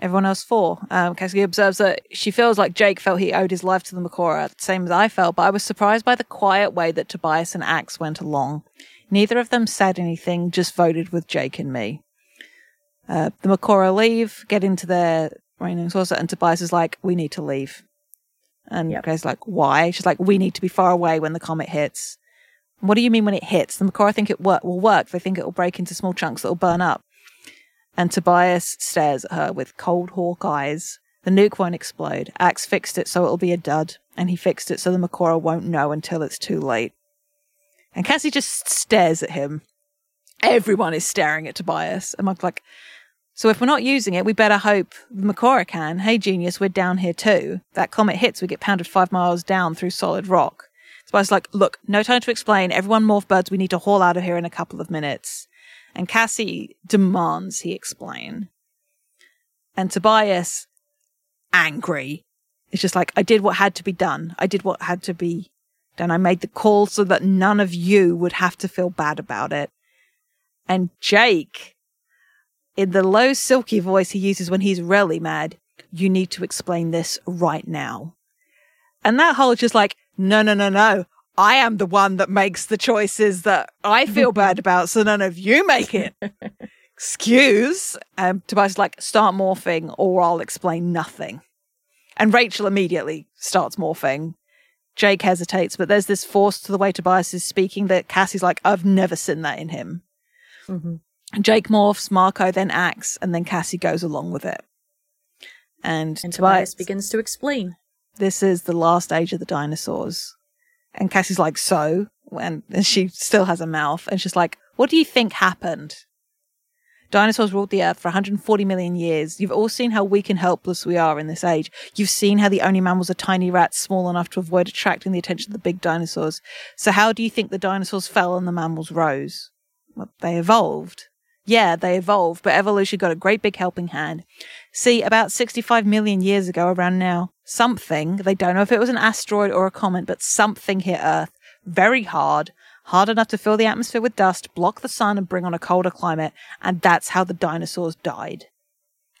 Everyone else for. Um, Cassie observes that she feels like Jake felt he owed his life to the Mercora, same as I felt, but I was surprised by the quiet way that Tobias and Ax went along. Neither of them said anything, just voted with Jake and me. Uh, the Mercora leave, get into their raining saucer, and Tobias is like, "We need to leave." And Yep. goes like, "Why?" She's like, "We need to be far away when the comet hits." What do you mean when it hits? The Mercora think it will work. They think it will break into small chunks that will burn up. And Tobias stares at her with cold hawk eyes. The nuke won't explode. Ax fixed it so it'll be a dud, and he fixed it so the Mercora won't know until it's too late. And Cassie just stares at him. Everyone is staring at Tobias. And I'm like, so if we're not using it, we better hope the Mercora can. Hey, genius, we're down here too. That comet hits, we get pounded five miles down through solid rock. Tobias like, look, no time to explain. Everyone morph birds. We need to haul out of here in a couple of minutes. And Cassie demands he explain. And Tobias, angry, is just like, I did what had to be done. I did what had to be done. I made the call so that none of you would have to feel bad about it. And Jake, in the low, silky voice he uses when he's really mad, you need to explain this right now. And that whole just like, no, no, no, no. I am the one that makes the choices that I feel bad about, so none of you make it. Excuse. Um, Tobias is like, start morphing or I'll explain nothing. And Rachel immediately starts morphing. Jake hesitates, but there's this force to the way Tobias is speaking that Cassie's like, I've never seen that in him. Mm-hmm. Jake morphs, Marco then acts, and then Cassie goes along with it. And, And Tobias Tobias begins to explain. this is the last age of the dinosaurs. And Cassie's like, so? And, and she still has a mouth. And she's like, what do you think happened? Dinosaurs ruled the earth for 140 million years. You've all seen how weak and helpless we are in this age. You've seen how the only mammals are tiny rats small enough to avoid attracting the attention of the big dinosaurs. So how do you think the dinosaurs fell and the mammals rose? Well, they evolved. Yeah, they evolved, but evolution got a great big helping hand. See, about 65 million years ago, around now, something, they don't know if it was an asteroid or a comet, but something hit Earth very hard, hard enough to fill the atmosphere with dust, block the sun, and bring on a colder climate, and that's how the dinosaurs died.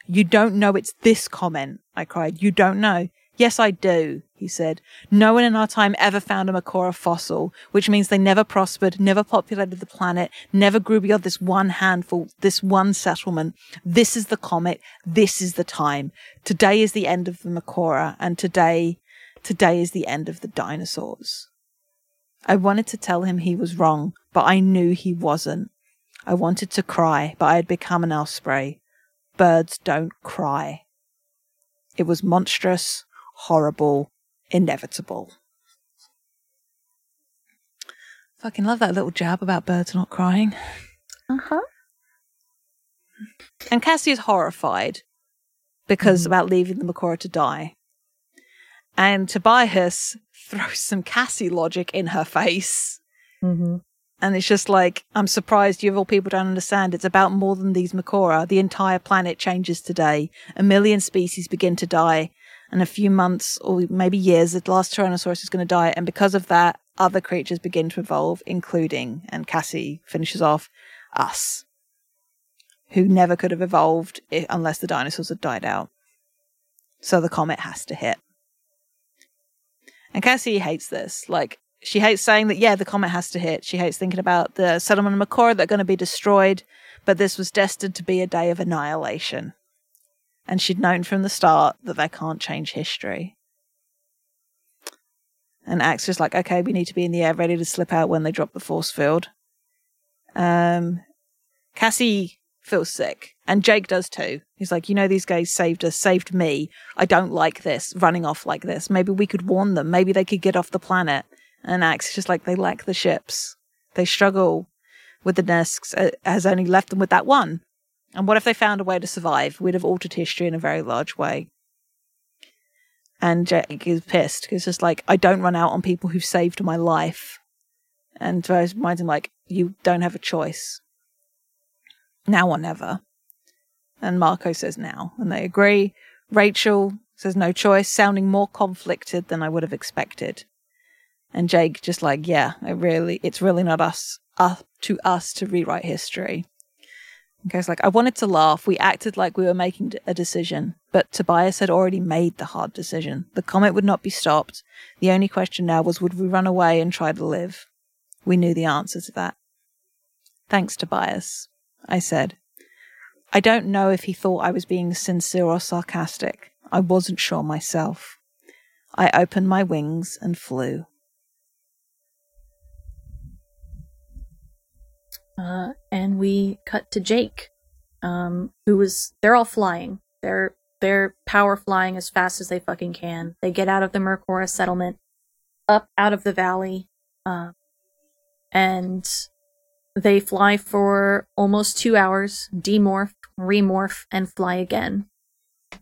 You don't know it's this comment, I cried. You don't know. Yes, I do, he said. No one in our time ever found a Mercora fossil, which means they never prospered, never populated the planet, never grew beyond this one handful, this one settlement. This is the comet. This is the time. Today is the end of the Mercora, and today, today is the end of the dinosaurs. I wanted to tell him he was wrong, but I knew he wasn't. I wanted to cry, but I had become an osprey. Birds don't cry. It was monstrous, horrible, inevitable. Fucking love that little jab about birds not crying. Uh huh. And Cassie is horrified because Mhm. about leaving the Mercora to die. And Tobias throws some Cassie logic in her face. Mm-hmm. And it's just like, I'm surprised you of all people don't understand. It's about more than these Mercora. The entire planet changes today. A million species begin to die. In a few months or maybe years, the last Tyrannosaurus is going to die. And because of that, other creatures begin to evolve, including, and Cassie finishes off, us, who never could have evolved unless the dinosaurs had died out. So the comet has to hit. And Cassie hates this. Like, she hates saying that, yeah, the comet has to hit. She hates thinking about the settlement of Mercora that are going to be destroyed, but this was destined to be a day of annihilation. And she'd known from the start that they can't change history. And Ax just like, okay, we need to be in the air ready to slip out when they drop the force field. Um, Cassie feels sick, and Jake does too. He's like, you know, these guys saved us, saved me. I don't like this running off like this. Maybe we could warn them. Maybe they could get off the planet. And Ax is just like, they lack the ships. They struggle with the Nesks, uh, has only left them with that one. And what if they found a way to survive? We'd have altered history in a very large way. And Jake is pissed. Because it's just like, I don't run out on people who've saved my life. And Rose reminds him, like, you don't have a choice. Now or never. And Marco says now. And they agree. Rachel says no choice, sounding more conflicted than I would have expected. And Jake just like, yeah, really, it's really not us, up to us to rewrite history. Goes like, I wanted to laugh. We acted like we were making a decision, but Tobias had already made the hard decision. The comet would not be stopped. The only question now was, would we run away and try to live? We knew the answer to that. Thanks, Tobias, I said. I don't know if he thought I was being sincere or sarcastic. I wasn't sure myself. I opened my wings and flew. Uh, and we cut to Jake, um, who was. They're all flying. They're they're power flying as fast as they fucking can. They get out of the Mercora settlement, up out of the valley, uh, and they fly for almost two hours, demorph, remorph, and fly again.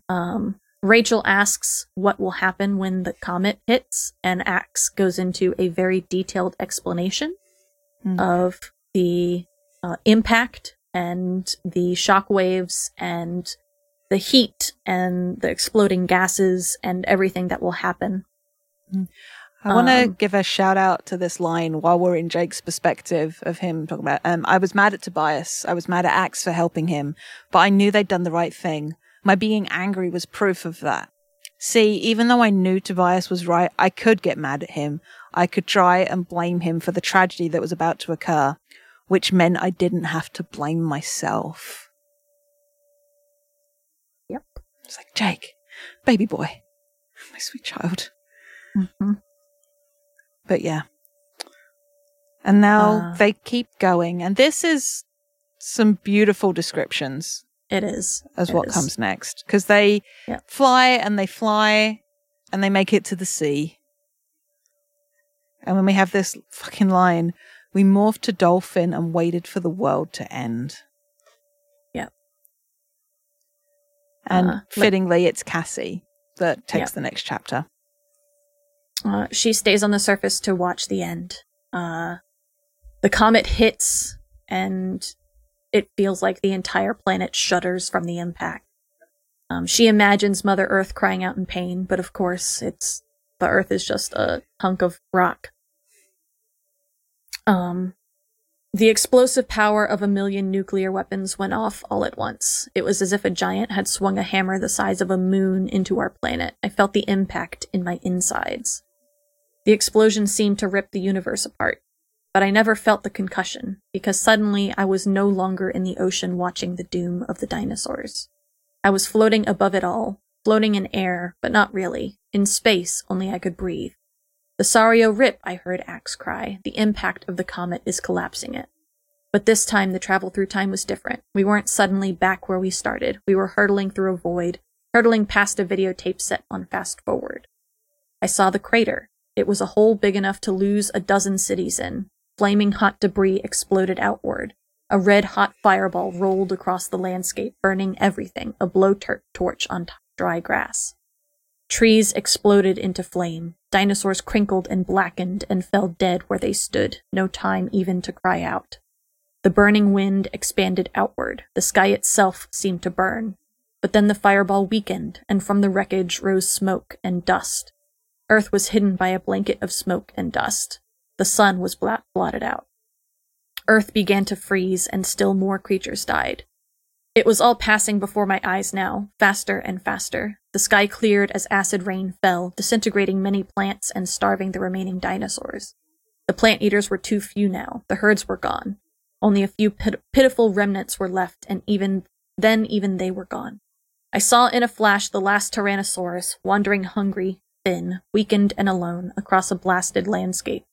Um, Rachel asks what will happen when the comet hits, and Ax goes into a very detailed explanation Hmm. of the uh, impact and the shock waves and the heat and the exploding gases and everything that will happen. I want to Um, give a shout out to this line while we're in Jake's perspective of him talking about. Um, I was mad at Tobias. I was mad at Ax for helping him, but I knew they'd done the right thing. My being angry was proof of that. See, even though I knew Tobias was right, I could get mad at him. I could try and blame him for the tragedy that was about to occur, which meant I didn't have to blame myself. Yep. It's like, Jake, baby boy, my sweet child. Mm-hmm. But yeah. And now Uh. they keep going. And this is some beautiful descriptions It is. as It what is. comes next. Because they Yeah. fly and they fly and they make it to the sea. And when we have this fucking line, we morphed to dolphin and waited for the world to end. Yep. And Uh, like- fittingly, it's Cassie that takes Yeah. the next chapter. Uh, she stays on the surface to watch the end. Uh, the comet hits, and it feels like the entire planet shudders from the impact. Um, she imagines Mother Earth crying out in pain, but of course, it's the Earth is just a hunk of rock. Um, the explosive power of a million nuclear weapons went off all at once. It was as if a giant had swung a hammer the size of a moon into our planet. I felt the impact in my insides. The explosion seemed to rip the universe apart, but I never felt the concussion because suddenly I was no longer in the ocean watching the doom of the dinosaurs. I was floating above it all, floating in air, but not really. In space, only I could breathe. The Sario rip, I heard Ax cry. The impact of the comet is collapsing it. But this time, the travel through time was different. We weren't suddenly back where we started. We were hurtling through a void, hurtling past a videotape set on fast forward. I saw the crater. It was a hole big enough to lose a dozen cities in. Flaming hot debris exploded outward. A red hot fireball rolled across the landscape, burning everything, a blowtorch torch on t- dry grass. Trees exploded into flame. Dinosaurs crinkled and blackened and fell dead where they stood, no time even to cry out. The burning wind expanded outward. The sky itself seemed to burn. But then the fireball weakened, and from the wreckage rose smoke and dust. Earth was hidden by a blanket of smoke and dust. The sun was blotted out. Earth began to freeze, and still more creatures died. It was all passing before my eyes now, faster and faster. The sky cleared as acid rain fell, disintegrating many plants and starving the remaining dinosaurs. The plant eaters were too few now. The herds were gone. Only a few pit- pitiful remnants were left, and even then, even they were gone. I saw in a flash the last Tyrannosaurus, wandering hungry, thin, weakened, and alone across a blasted landscape.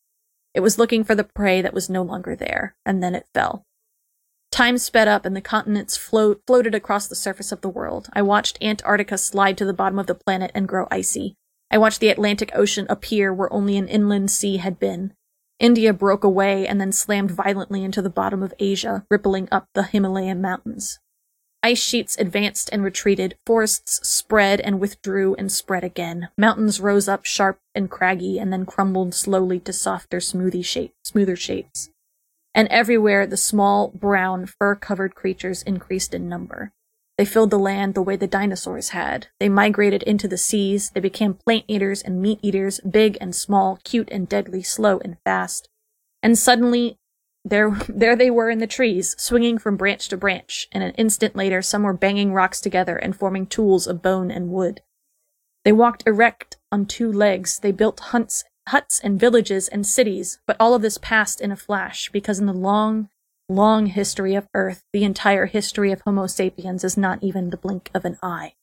It was looking for the prey that was no longer there, and then it fell. Time sped up and the continents float, floated across the surface of the world. I watched Antarctica slide to the bottom of the planet and grow icy. I watched the Atlantic Ocean appear where only an inland sea had been. India broke away and then slammed violently into the bottom of Asia, rippling up the Himalayan mountains. Ice sheets advanced and retreated, forests spread and withdrew and spread again. Mountains rose up sharp and craggy and then crumbled slowly to softer, smoothie shape, smoother shapes. And everywhere the small, brown, fur-covered creatures increased in number. They filled the land the way the dinosaurs had. They migrated into the seas. They became plant eaters and meat eaters, big and small, cute and deadly, slow and fast. And suddenly, there, there they were in the trees, swinging from branch to branch, and an instant later some were banging rocks together and forming tools of bone and wood. They walked erect on two legs, they built hunts, huts and villages and cities, but all of this passed in a flash, because in the long, long history of Earth, the entire history of Homo sapiens is not even the blink of an eye.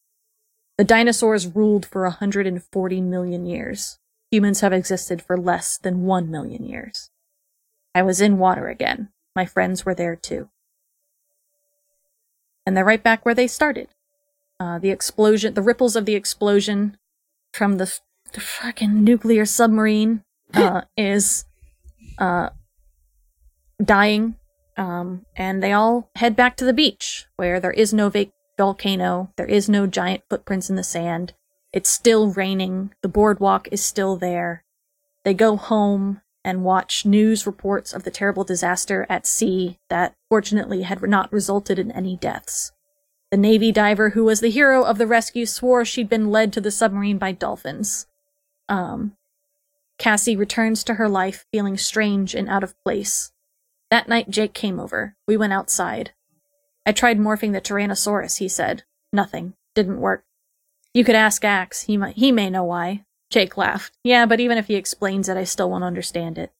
The dinosaurs ruled for 140 million years. Humans have existed for less than 1 million years. I was in water again. My friends were there too. And they're right back where they started. Uh, the explosion, the ripples of the explosion from the, the fucking nuclear submarine uh, is uh, dying. Um, and they all head back to the beach where there is no va- volcano, there is no giant footprints in the sand. It's still raining. The boardwalk is still there. They go home and watch news reports of the terrible disaster at sea that fortunately had not resulted in any deaths. The Navy diver who was the hero of the rescue swore she'd been led to the submarine by dolphins. Um, Cassie returns to her life feeling strange and out of place. That night, Jake came over. We went outside. I tried morphing the Tyrannosaurus, he said. Nothing. Didn't work. You could ask Ax. He might, he may know why. Jake laughed. Yeah, but even if he explains it, I still won't understand it.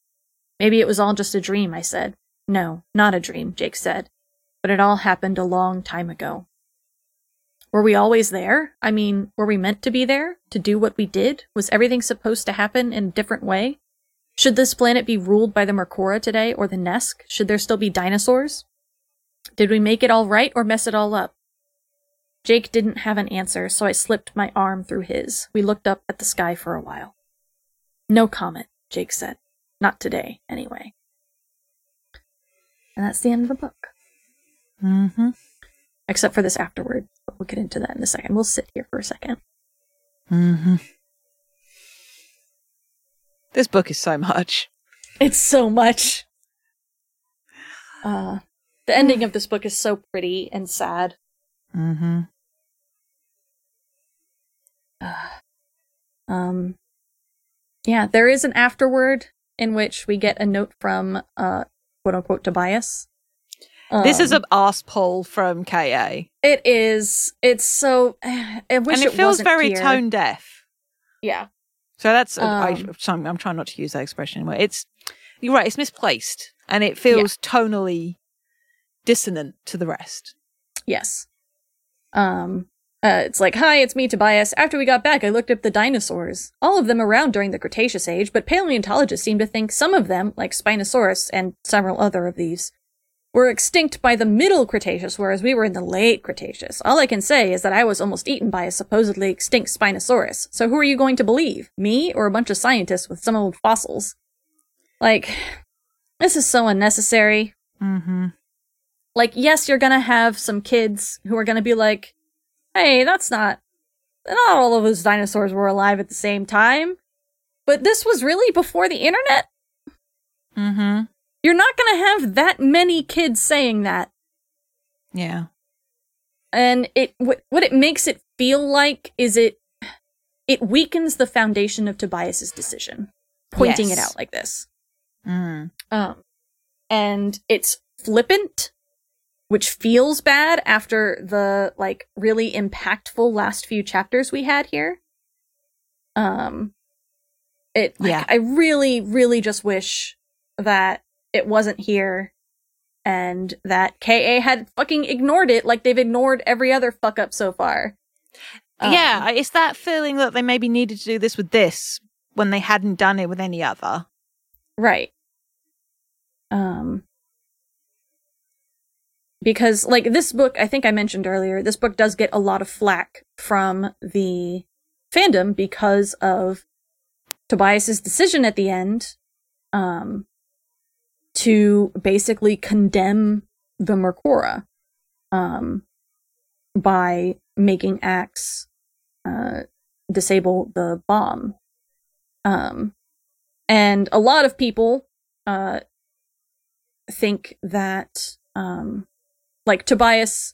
Maybe it was all just a dream, I said. No, not a dream, Jake said. But it all happened a long time ago. Were we always there? I mean, were we meant to be there? To do what we did? Was everything supposed to happen in a different way? Should this planet be ruled by the Mercora today or the Nesk? Should there still be dinosaurs? Did we make it all right or mess it all up? Jake didn't have an answer, so I slipped my arm through his. We looked up at the sky for a while. No comment, Jake said. Not today, anyway. And that's the end of the book. Mm-hmm. Except for this afterward. We'll get into that in a second. We'll sit here for a second. Mm-hmm. This book is so much. It's so much. Uh, the ending of this book is so pretty and sad. Mm-hmm. Um, yeah, there is an afterword in which we get a note from uh, quote unquote Tobias. this is Um, an ass pull from KA. It is. It's so. I wish and it, feels wasn't very here. tone deaf. Yeah. So that's I, Um, sorry, I'm trying not to use that expression anymore. It's you're right. It's misplaced, and it feels tonally dissonant to the rest. Yes. Um. Uh, it's like, hi, it's me, Tobias. After we got back, I looked up the dinosaurs. All of them around during the Cretaceous age, but paleontologists seem to think some of them, like Spinosaurus and several other of these, were extinct by the Middle Cretaceous, whereas we were in the Late Cretaceous. All I can say is that I was almost eaten by a supposedly extinct Spinosaurus. So who are you going to believe? Me or a bunch of scientists with some old fossils? Like, this is so unnecessary. Mm-hmm. Like, yes, you're gonna have some kids who are gonna be like, hey, that's not, not all of those dinosaurs were alive at the same time. But this was really before the internet? Mm-hmm. You're not gonna have that many kids saying that. Yeah. And it, what, what it makes it feel like is it, it weakens the foundation of Tobias's decision, pointing it out like this. Mm. Um, and it's flippant, which feels bad after the like really impactful last few chapters we had here. Um, it like, Yeah. I really, really just wish that it wasn't here and that KA had fucking ignored it like they've ignored every other fuck up so far. Um, yeah, it's that feeling that they maybe needed to do this with this when they hadn't done it with any other. Right. Um because like this book, I think I mentioned earlier, this book does get a lot of flack from the fandom because of Tobias's decision at the end um to basically condemn the Mercora um by making Ax uh disable the bomb. Um and a lot of people uh think that um like Tobias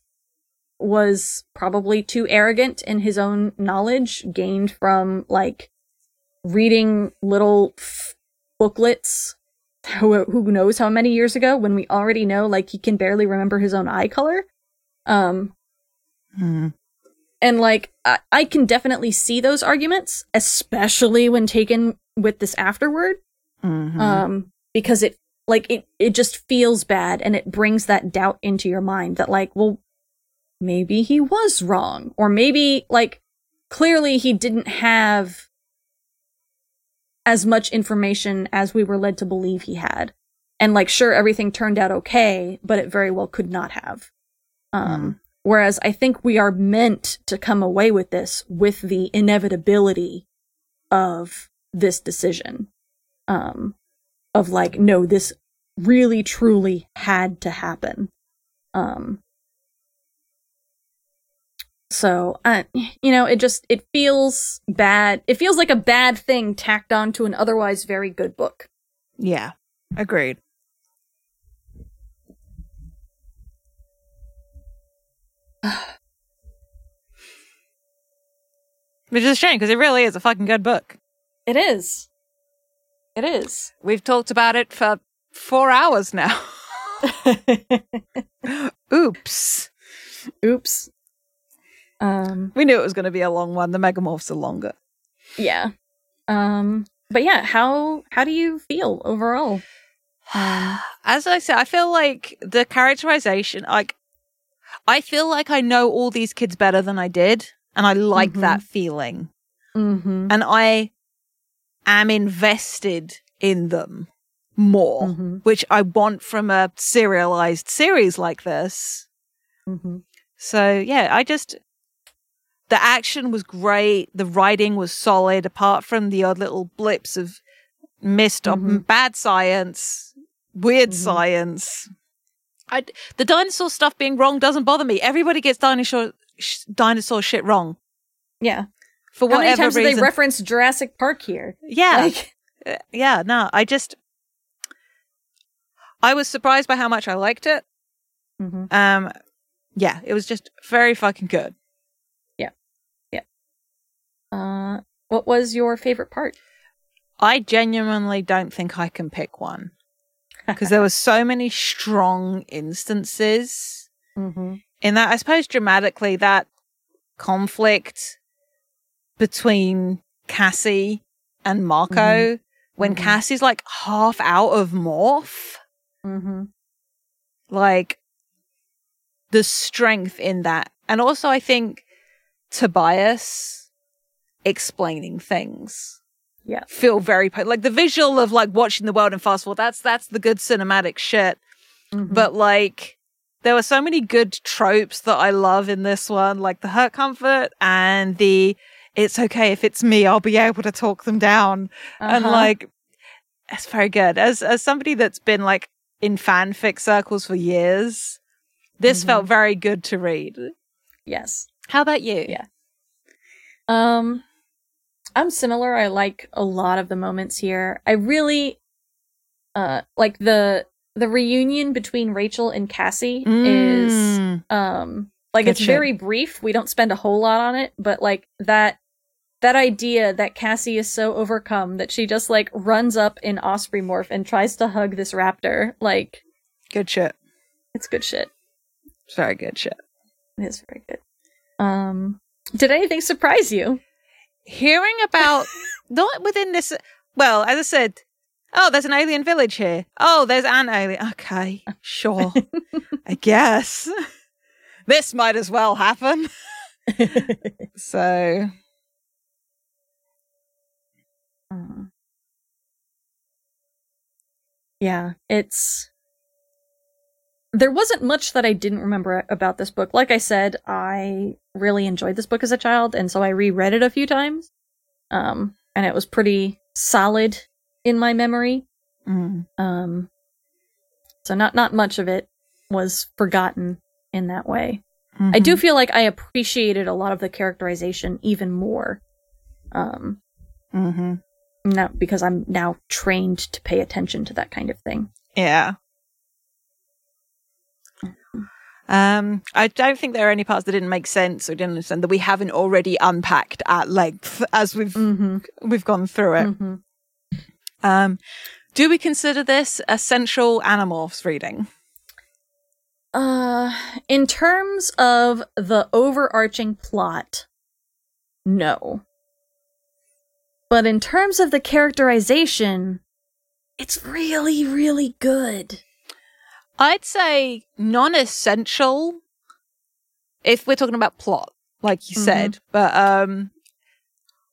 was probably too arrogant in his own knowledge gained from like reading little f- booklets who, knows how many years ago when we already know like he can barely remember his own eye color. Um Mm. and like I, I can definitely see those arguments especially when taken with this afterward. Hmm um because it like it it just feels bad and it brings that doubt into your mind that like well maybe he was wrong or maybe like clearly he didn't have as much information as we were led to believe he had. And like sure everything turned out okay but it very well could not have. Um whereas i think we are meant to come away with this with the inevitability of this decision. Um of like no this really truly had to happen. Um so uh, you know it just it feels bad it feels like a bad thing tacked on to an otherwise very good book Yeah, agreed. Which is a shame because it really is a fucking good book. it is it is We've talked about it for four hours now. Oops. oops um We knew it was going to be a long one. The megamorphs are longer. yeah um but yeah how how do you feel overall um As I said, I feel like the characterization, like, I feel like I know all these kids better than I did. And I like Mhm. that feeling. mhm And I am invested in them more, Mhm. which I want from a serialized series like this. Mhm. So yeah, I just the action was great. The writing was solid, apart from the odd little blips of missed or Mhm. bad science, weird Mhm. science. I the dinosaur stuff being wrong doesn't bother me. Everybody gets dinosaur sh- dinosaur shit wrong Yeah. for How many whatever times reason. they reference Jurassic Park here? yeah, Like, Uh, yeah. No, I just I was surprised by how much I liked it. Mhm. Um, yeah, it was just very fucking good. Uh, what was your favorite part? I genuinely don't think I can pick one because there were so many strong instances mm-hmm. in that. I suppose dramatically that conflict between Cassie and Marco when Mhm. Cassie's like half out of morph, Mm-hmm. like the strength in that, and also I think Tobias explaining things Yeah. feel very po- like the visual of like watching the world in fast forward that's that's the good cinematic shit Mhm. but like there were so many good tropes that i love in this one like the hurt comfort and the it's okay if it's me i'll be able to talk them down and Uh-huh. like it's very good as as somebody that's been like in fanfic circles for years this Mhm. felt very good to read yes. how about you Yeah. Um, I'm similar. I like a lot of the moments here. I really, uh, like the the reunion between Rachel and Cassie is Mm. um like Good it's shit. very brief. We don't spend a whole lot on it, but like that that idea that Cassie is so overcome that she just like runs up in Osprey morph and tries to hug this raptor, like good shit it's good shit. very good shit It is very good. Um, did anything surprise you? Hearing about not within this well as i said oh there's an alien village here. Oh there's an alien okay sure i guess. This might as well happen. So Um, yeah, it's. There wasn't much that I didn't remember about this book. Like I said, I really enjoyed this book as a child, and so I reread it a few times. Um, and it was pretty solid in my memory. mm, Um, so not not much of it was forgotten in that way. I do mhm. feel like I appreciated a lot of the characterization even more. Um, Mhm. now because I'm now trained to pay attention to that kind of thing. yeah um i don't think there are any parts that didn't make sense or didn't understand that we haven't already unpacked at length as we've Mm-hmm. we've gone through it mm-hmm. um do we consider this a central animorphs reading Uh, in terms of the overarching plot, no. But in terms of the characterization, it's really, really good. I'd say non-essential if we're talking about plot, like you Mhm. said. But um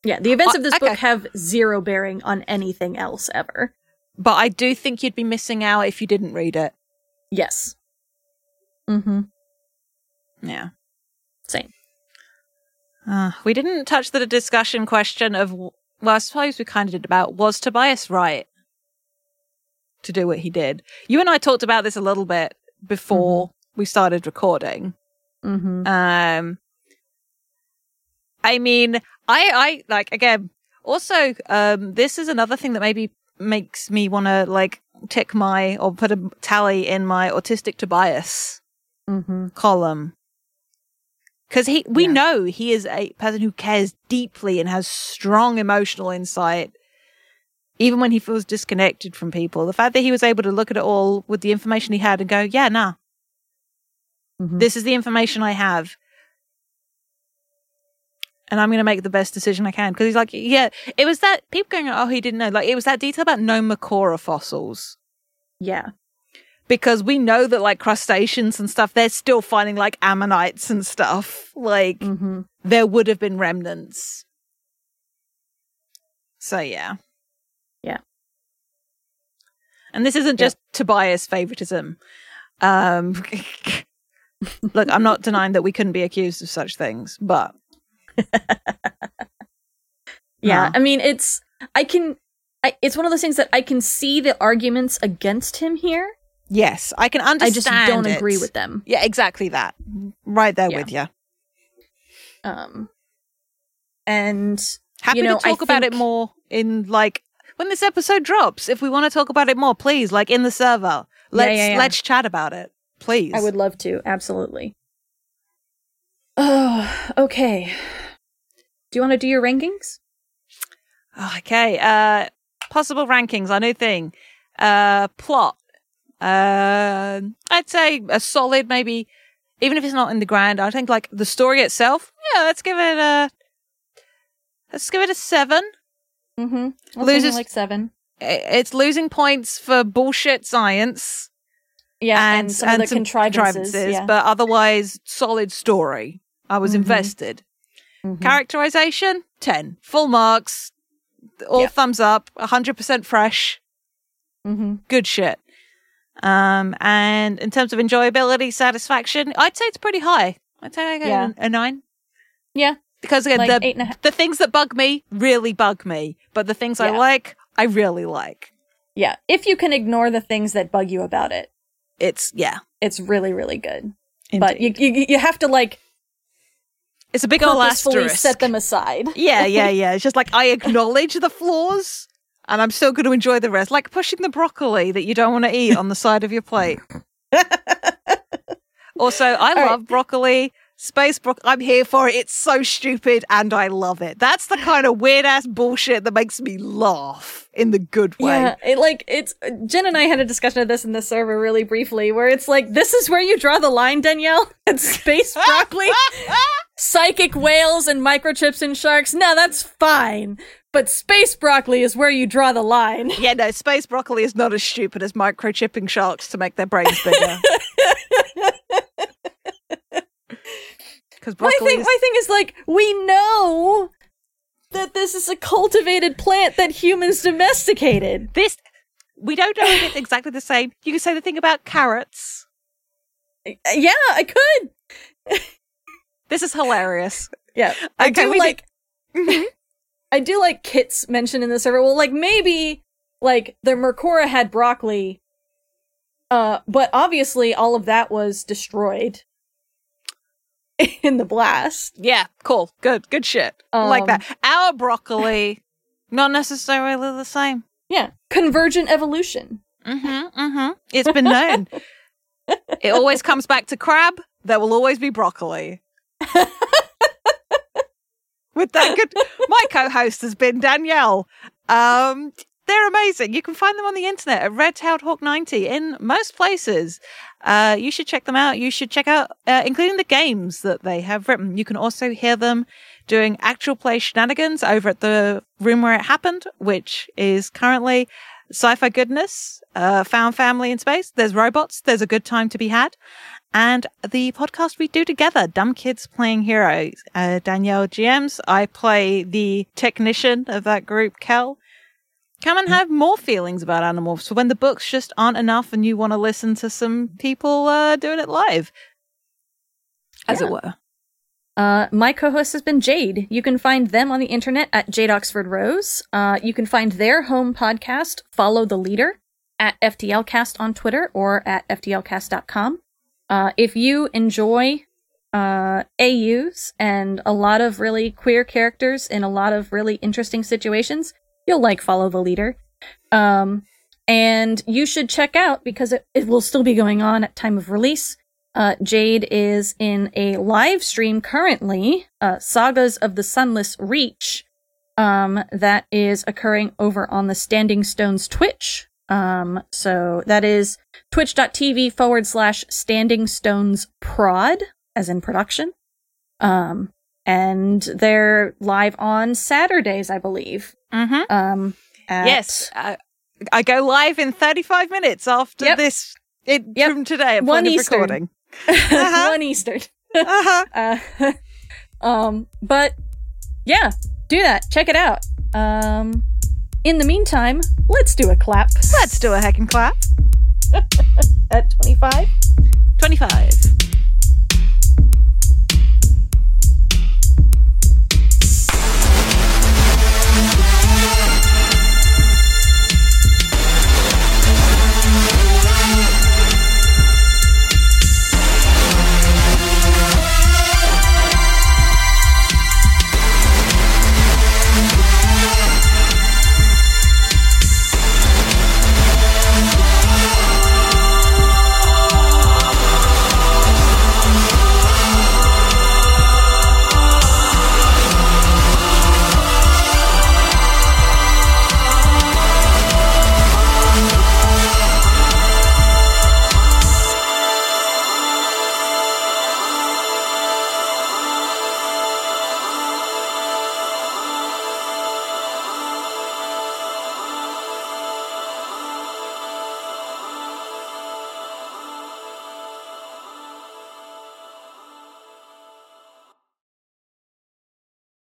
Yeah, the events Uh, of this okay. book have zero bearing on anything else ever. but I do think you'd be missing out if you didn't read it. Yes. Mm-hmm. Yeah. Same. Uh, we didn't touch the discussion question of well, I suppose we kind of did about was Tobias right to do what he did? You and I talked about this a little bit before we started recording. Mm-hmm. Um, I mean, I, I like again. Also, um, this is another thing that maybe makes me want to like tick my or put a tally in my autistic Tobias Mm-hmm. column because he, we Yeah. know he is a person who cares deeply and has strong emotional insight. Even when he feels disconnected from people, the fact that he was able to look at it all with the information he had and go, "Yeah, nah, Mm-hmm. this is the information I have. And I'm going to make the best decision I can. Because he's like, yeah, it was that people going, oh, he didn't know. Like, it was that detail about no Mercora fossils. Yeah. Because we know that, like, crustaceans and stuff, they're still finding, like, ammonites and stuff. Like, Mm-hmm. there would have been remnants. So. Yeah. And this isn't just Tobias favoritism. Um, look, I'm not denying that we couldn't be accused of such things, but Yeah. I mean, it's I can. I, it's one of those things that I can see the arguments against him here. yes, I can understand. I just don't it. agree with them. Yeah, exactly that. Right there Yeah. with you. Um, and Happy You know, to talk about it more in like when this episode drops. If we want to talk about it more, please, like in the server, let's yeah, yeah. let's chat about it, please. I would love to absolutely. Oh, okay. Do you want to do your rankings? Oh, okay. Uh, possible rankings. I know thing. Uh, plot. Uh, I'd say a solid, maybe. Even if it's not in the grand, I think like the story itself. Yeah, let's give it a. Let's give it a seven. Mm-hmm. Loses- like seven. It's losing points for bullshit science Yeah, and, and some of the contrivances. yeah. but otherwise solid story. I was Mhm. invested. Mhm. Characterization, 10. Full marks, all Yeah. thumbs up, 100% fresh, Mhm. good shit. Um, and in terms of enjoyability, satisfaction, I'd say it's pretty high. I'd say I go Yeah. a nine. Yeah, Because again, like the, eight and a half. the things that bug me really bug me, but the things I like, I really like. Yeah, if you can ignore the things that bug you about it, It's, yeah. it's really, really good. But you, you you have to like it's a big old asterisk. set them aside. yeah, yeah, yeah. It's just like I acknowledge the flaws and I'm still going to enjoy the rest. Like pushing the broccoli that you don't want to eat on the side of your plate. also, I right. love broccoli. Space broccoli. I'm here for it. It's so stupid and I love it. That's the kind of weird ass bullshit that makes me laugh in the good way. Yeah, it like it's Jen and I had a discussion of this in the server really briefly, where it's like this is where you draw the line, Danielle. It's space broccoli, psychic whales, and microchips in sharks. No, that's fine, but space broccoli is where you draw the line. yeah, no, space broccoli is not as stupid as microchipping sharks to make their brains bigger. Because My thing, is my thing is like we know that this is a cultivated plant that humans domesticated. This we don't know if it's exactly the same. You can say the thing about carrots. Yeah, I could. This is hilarious. Yeah, I Okay, do like. did- I do like Kit's mention in the server. Well, like maybe like the Mercora had broccoli, uh, but obviously all of that was destroyed in the blast. Yeah, cool. Good. Good shit. like Um, that. Our broccoli, not necessarily the same. Yeah, convergent evolution. Mm-hmm. Mm-hmm. It's been known. it always comes back to crab. There will always be broccoli. With that good my co-host has been Danielle. Um they're amazing. You can find them on the internet at Red Tailed Hawk 90 in most places. Uh, you should check them out. You should check out, uh, including the games that they have written. You can also hear them doing actual play shenanigans over at the room where it happened, which is currently sci-fi goodness, uh, found family in space. There's robots. There's a good time to be had. And the podcast we do together, Dumb Kids Playing Heroes. Uh, Danielle GMs. I play the technician of that group, Kel. Come and have more feelings about Animorphs when the books just aren't enough and you want to listen to some people uh, doing it live, as Yeah. it were. Uh, my co-host has been Jade. You can find them on the internet at Jade Oxford Rose. Uh, you can find their home podcast, Follow the Leader, at FTLcast on Twitter or at FTLcast.com. Uh, if you enjoy uh, AUs and a lot of really queer characters in a lot of really interesting situations, you'll like Follow the Leader. Um, and you should check out because it, it will still be going on at time of release. Uh, Jade is in a live stream currently, uh, Sagas of the Sunless Reach, um, that is occurring over on the Standing Stones Twitch. Um, so that is twitch.tv forward slash Standing Stones prod, as in production. Um, and they're live on Saturdays, I believe. Mm-hmm. Um, at- Yes. Uh, I go live in 35 minutes after Yep. this it, Yep. from today at One Eastern. recording. Uh-huh. one Eastern. Uh-huh. Uh, um, but yeah, do that. Check it out. Um, In the meantime, let's do a clap Let's do a heck and clap. at 25. 25.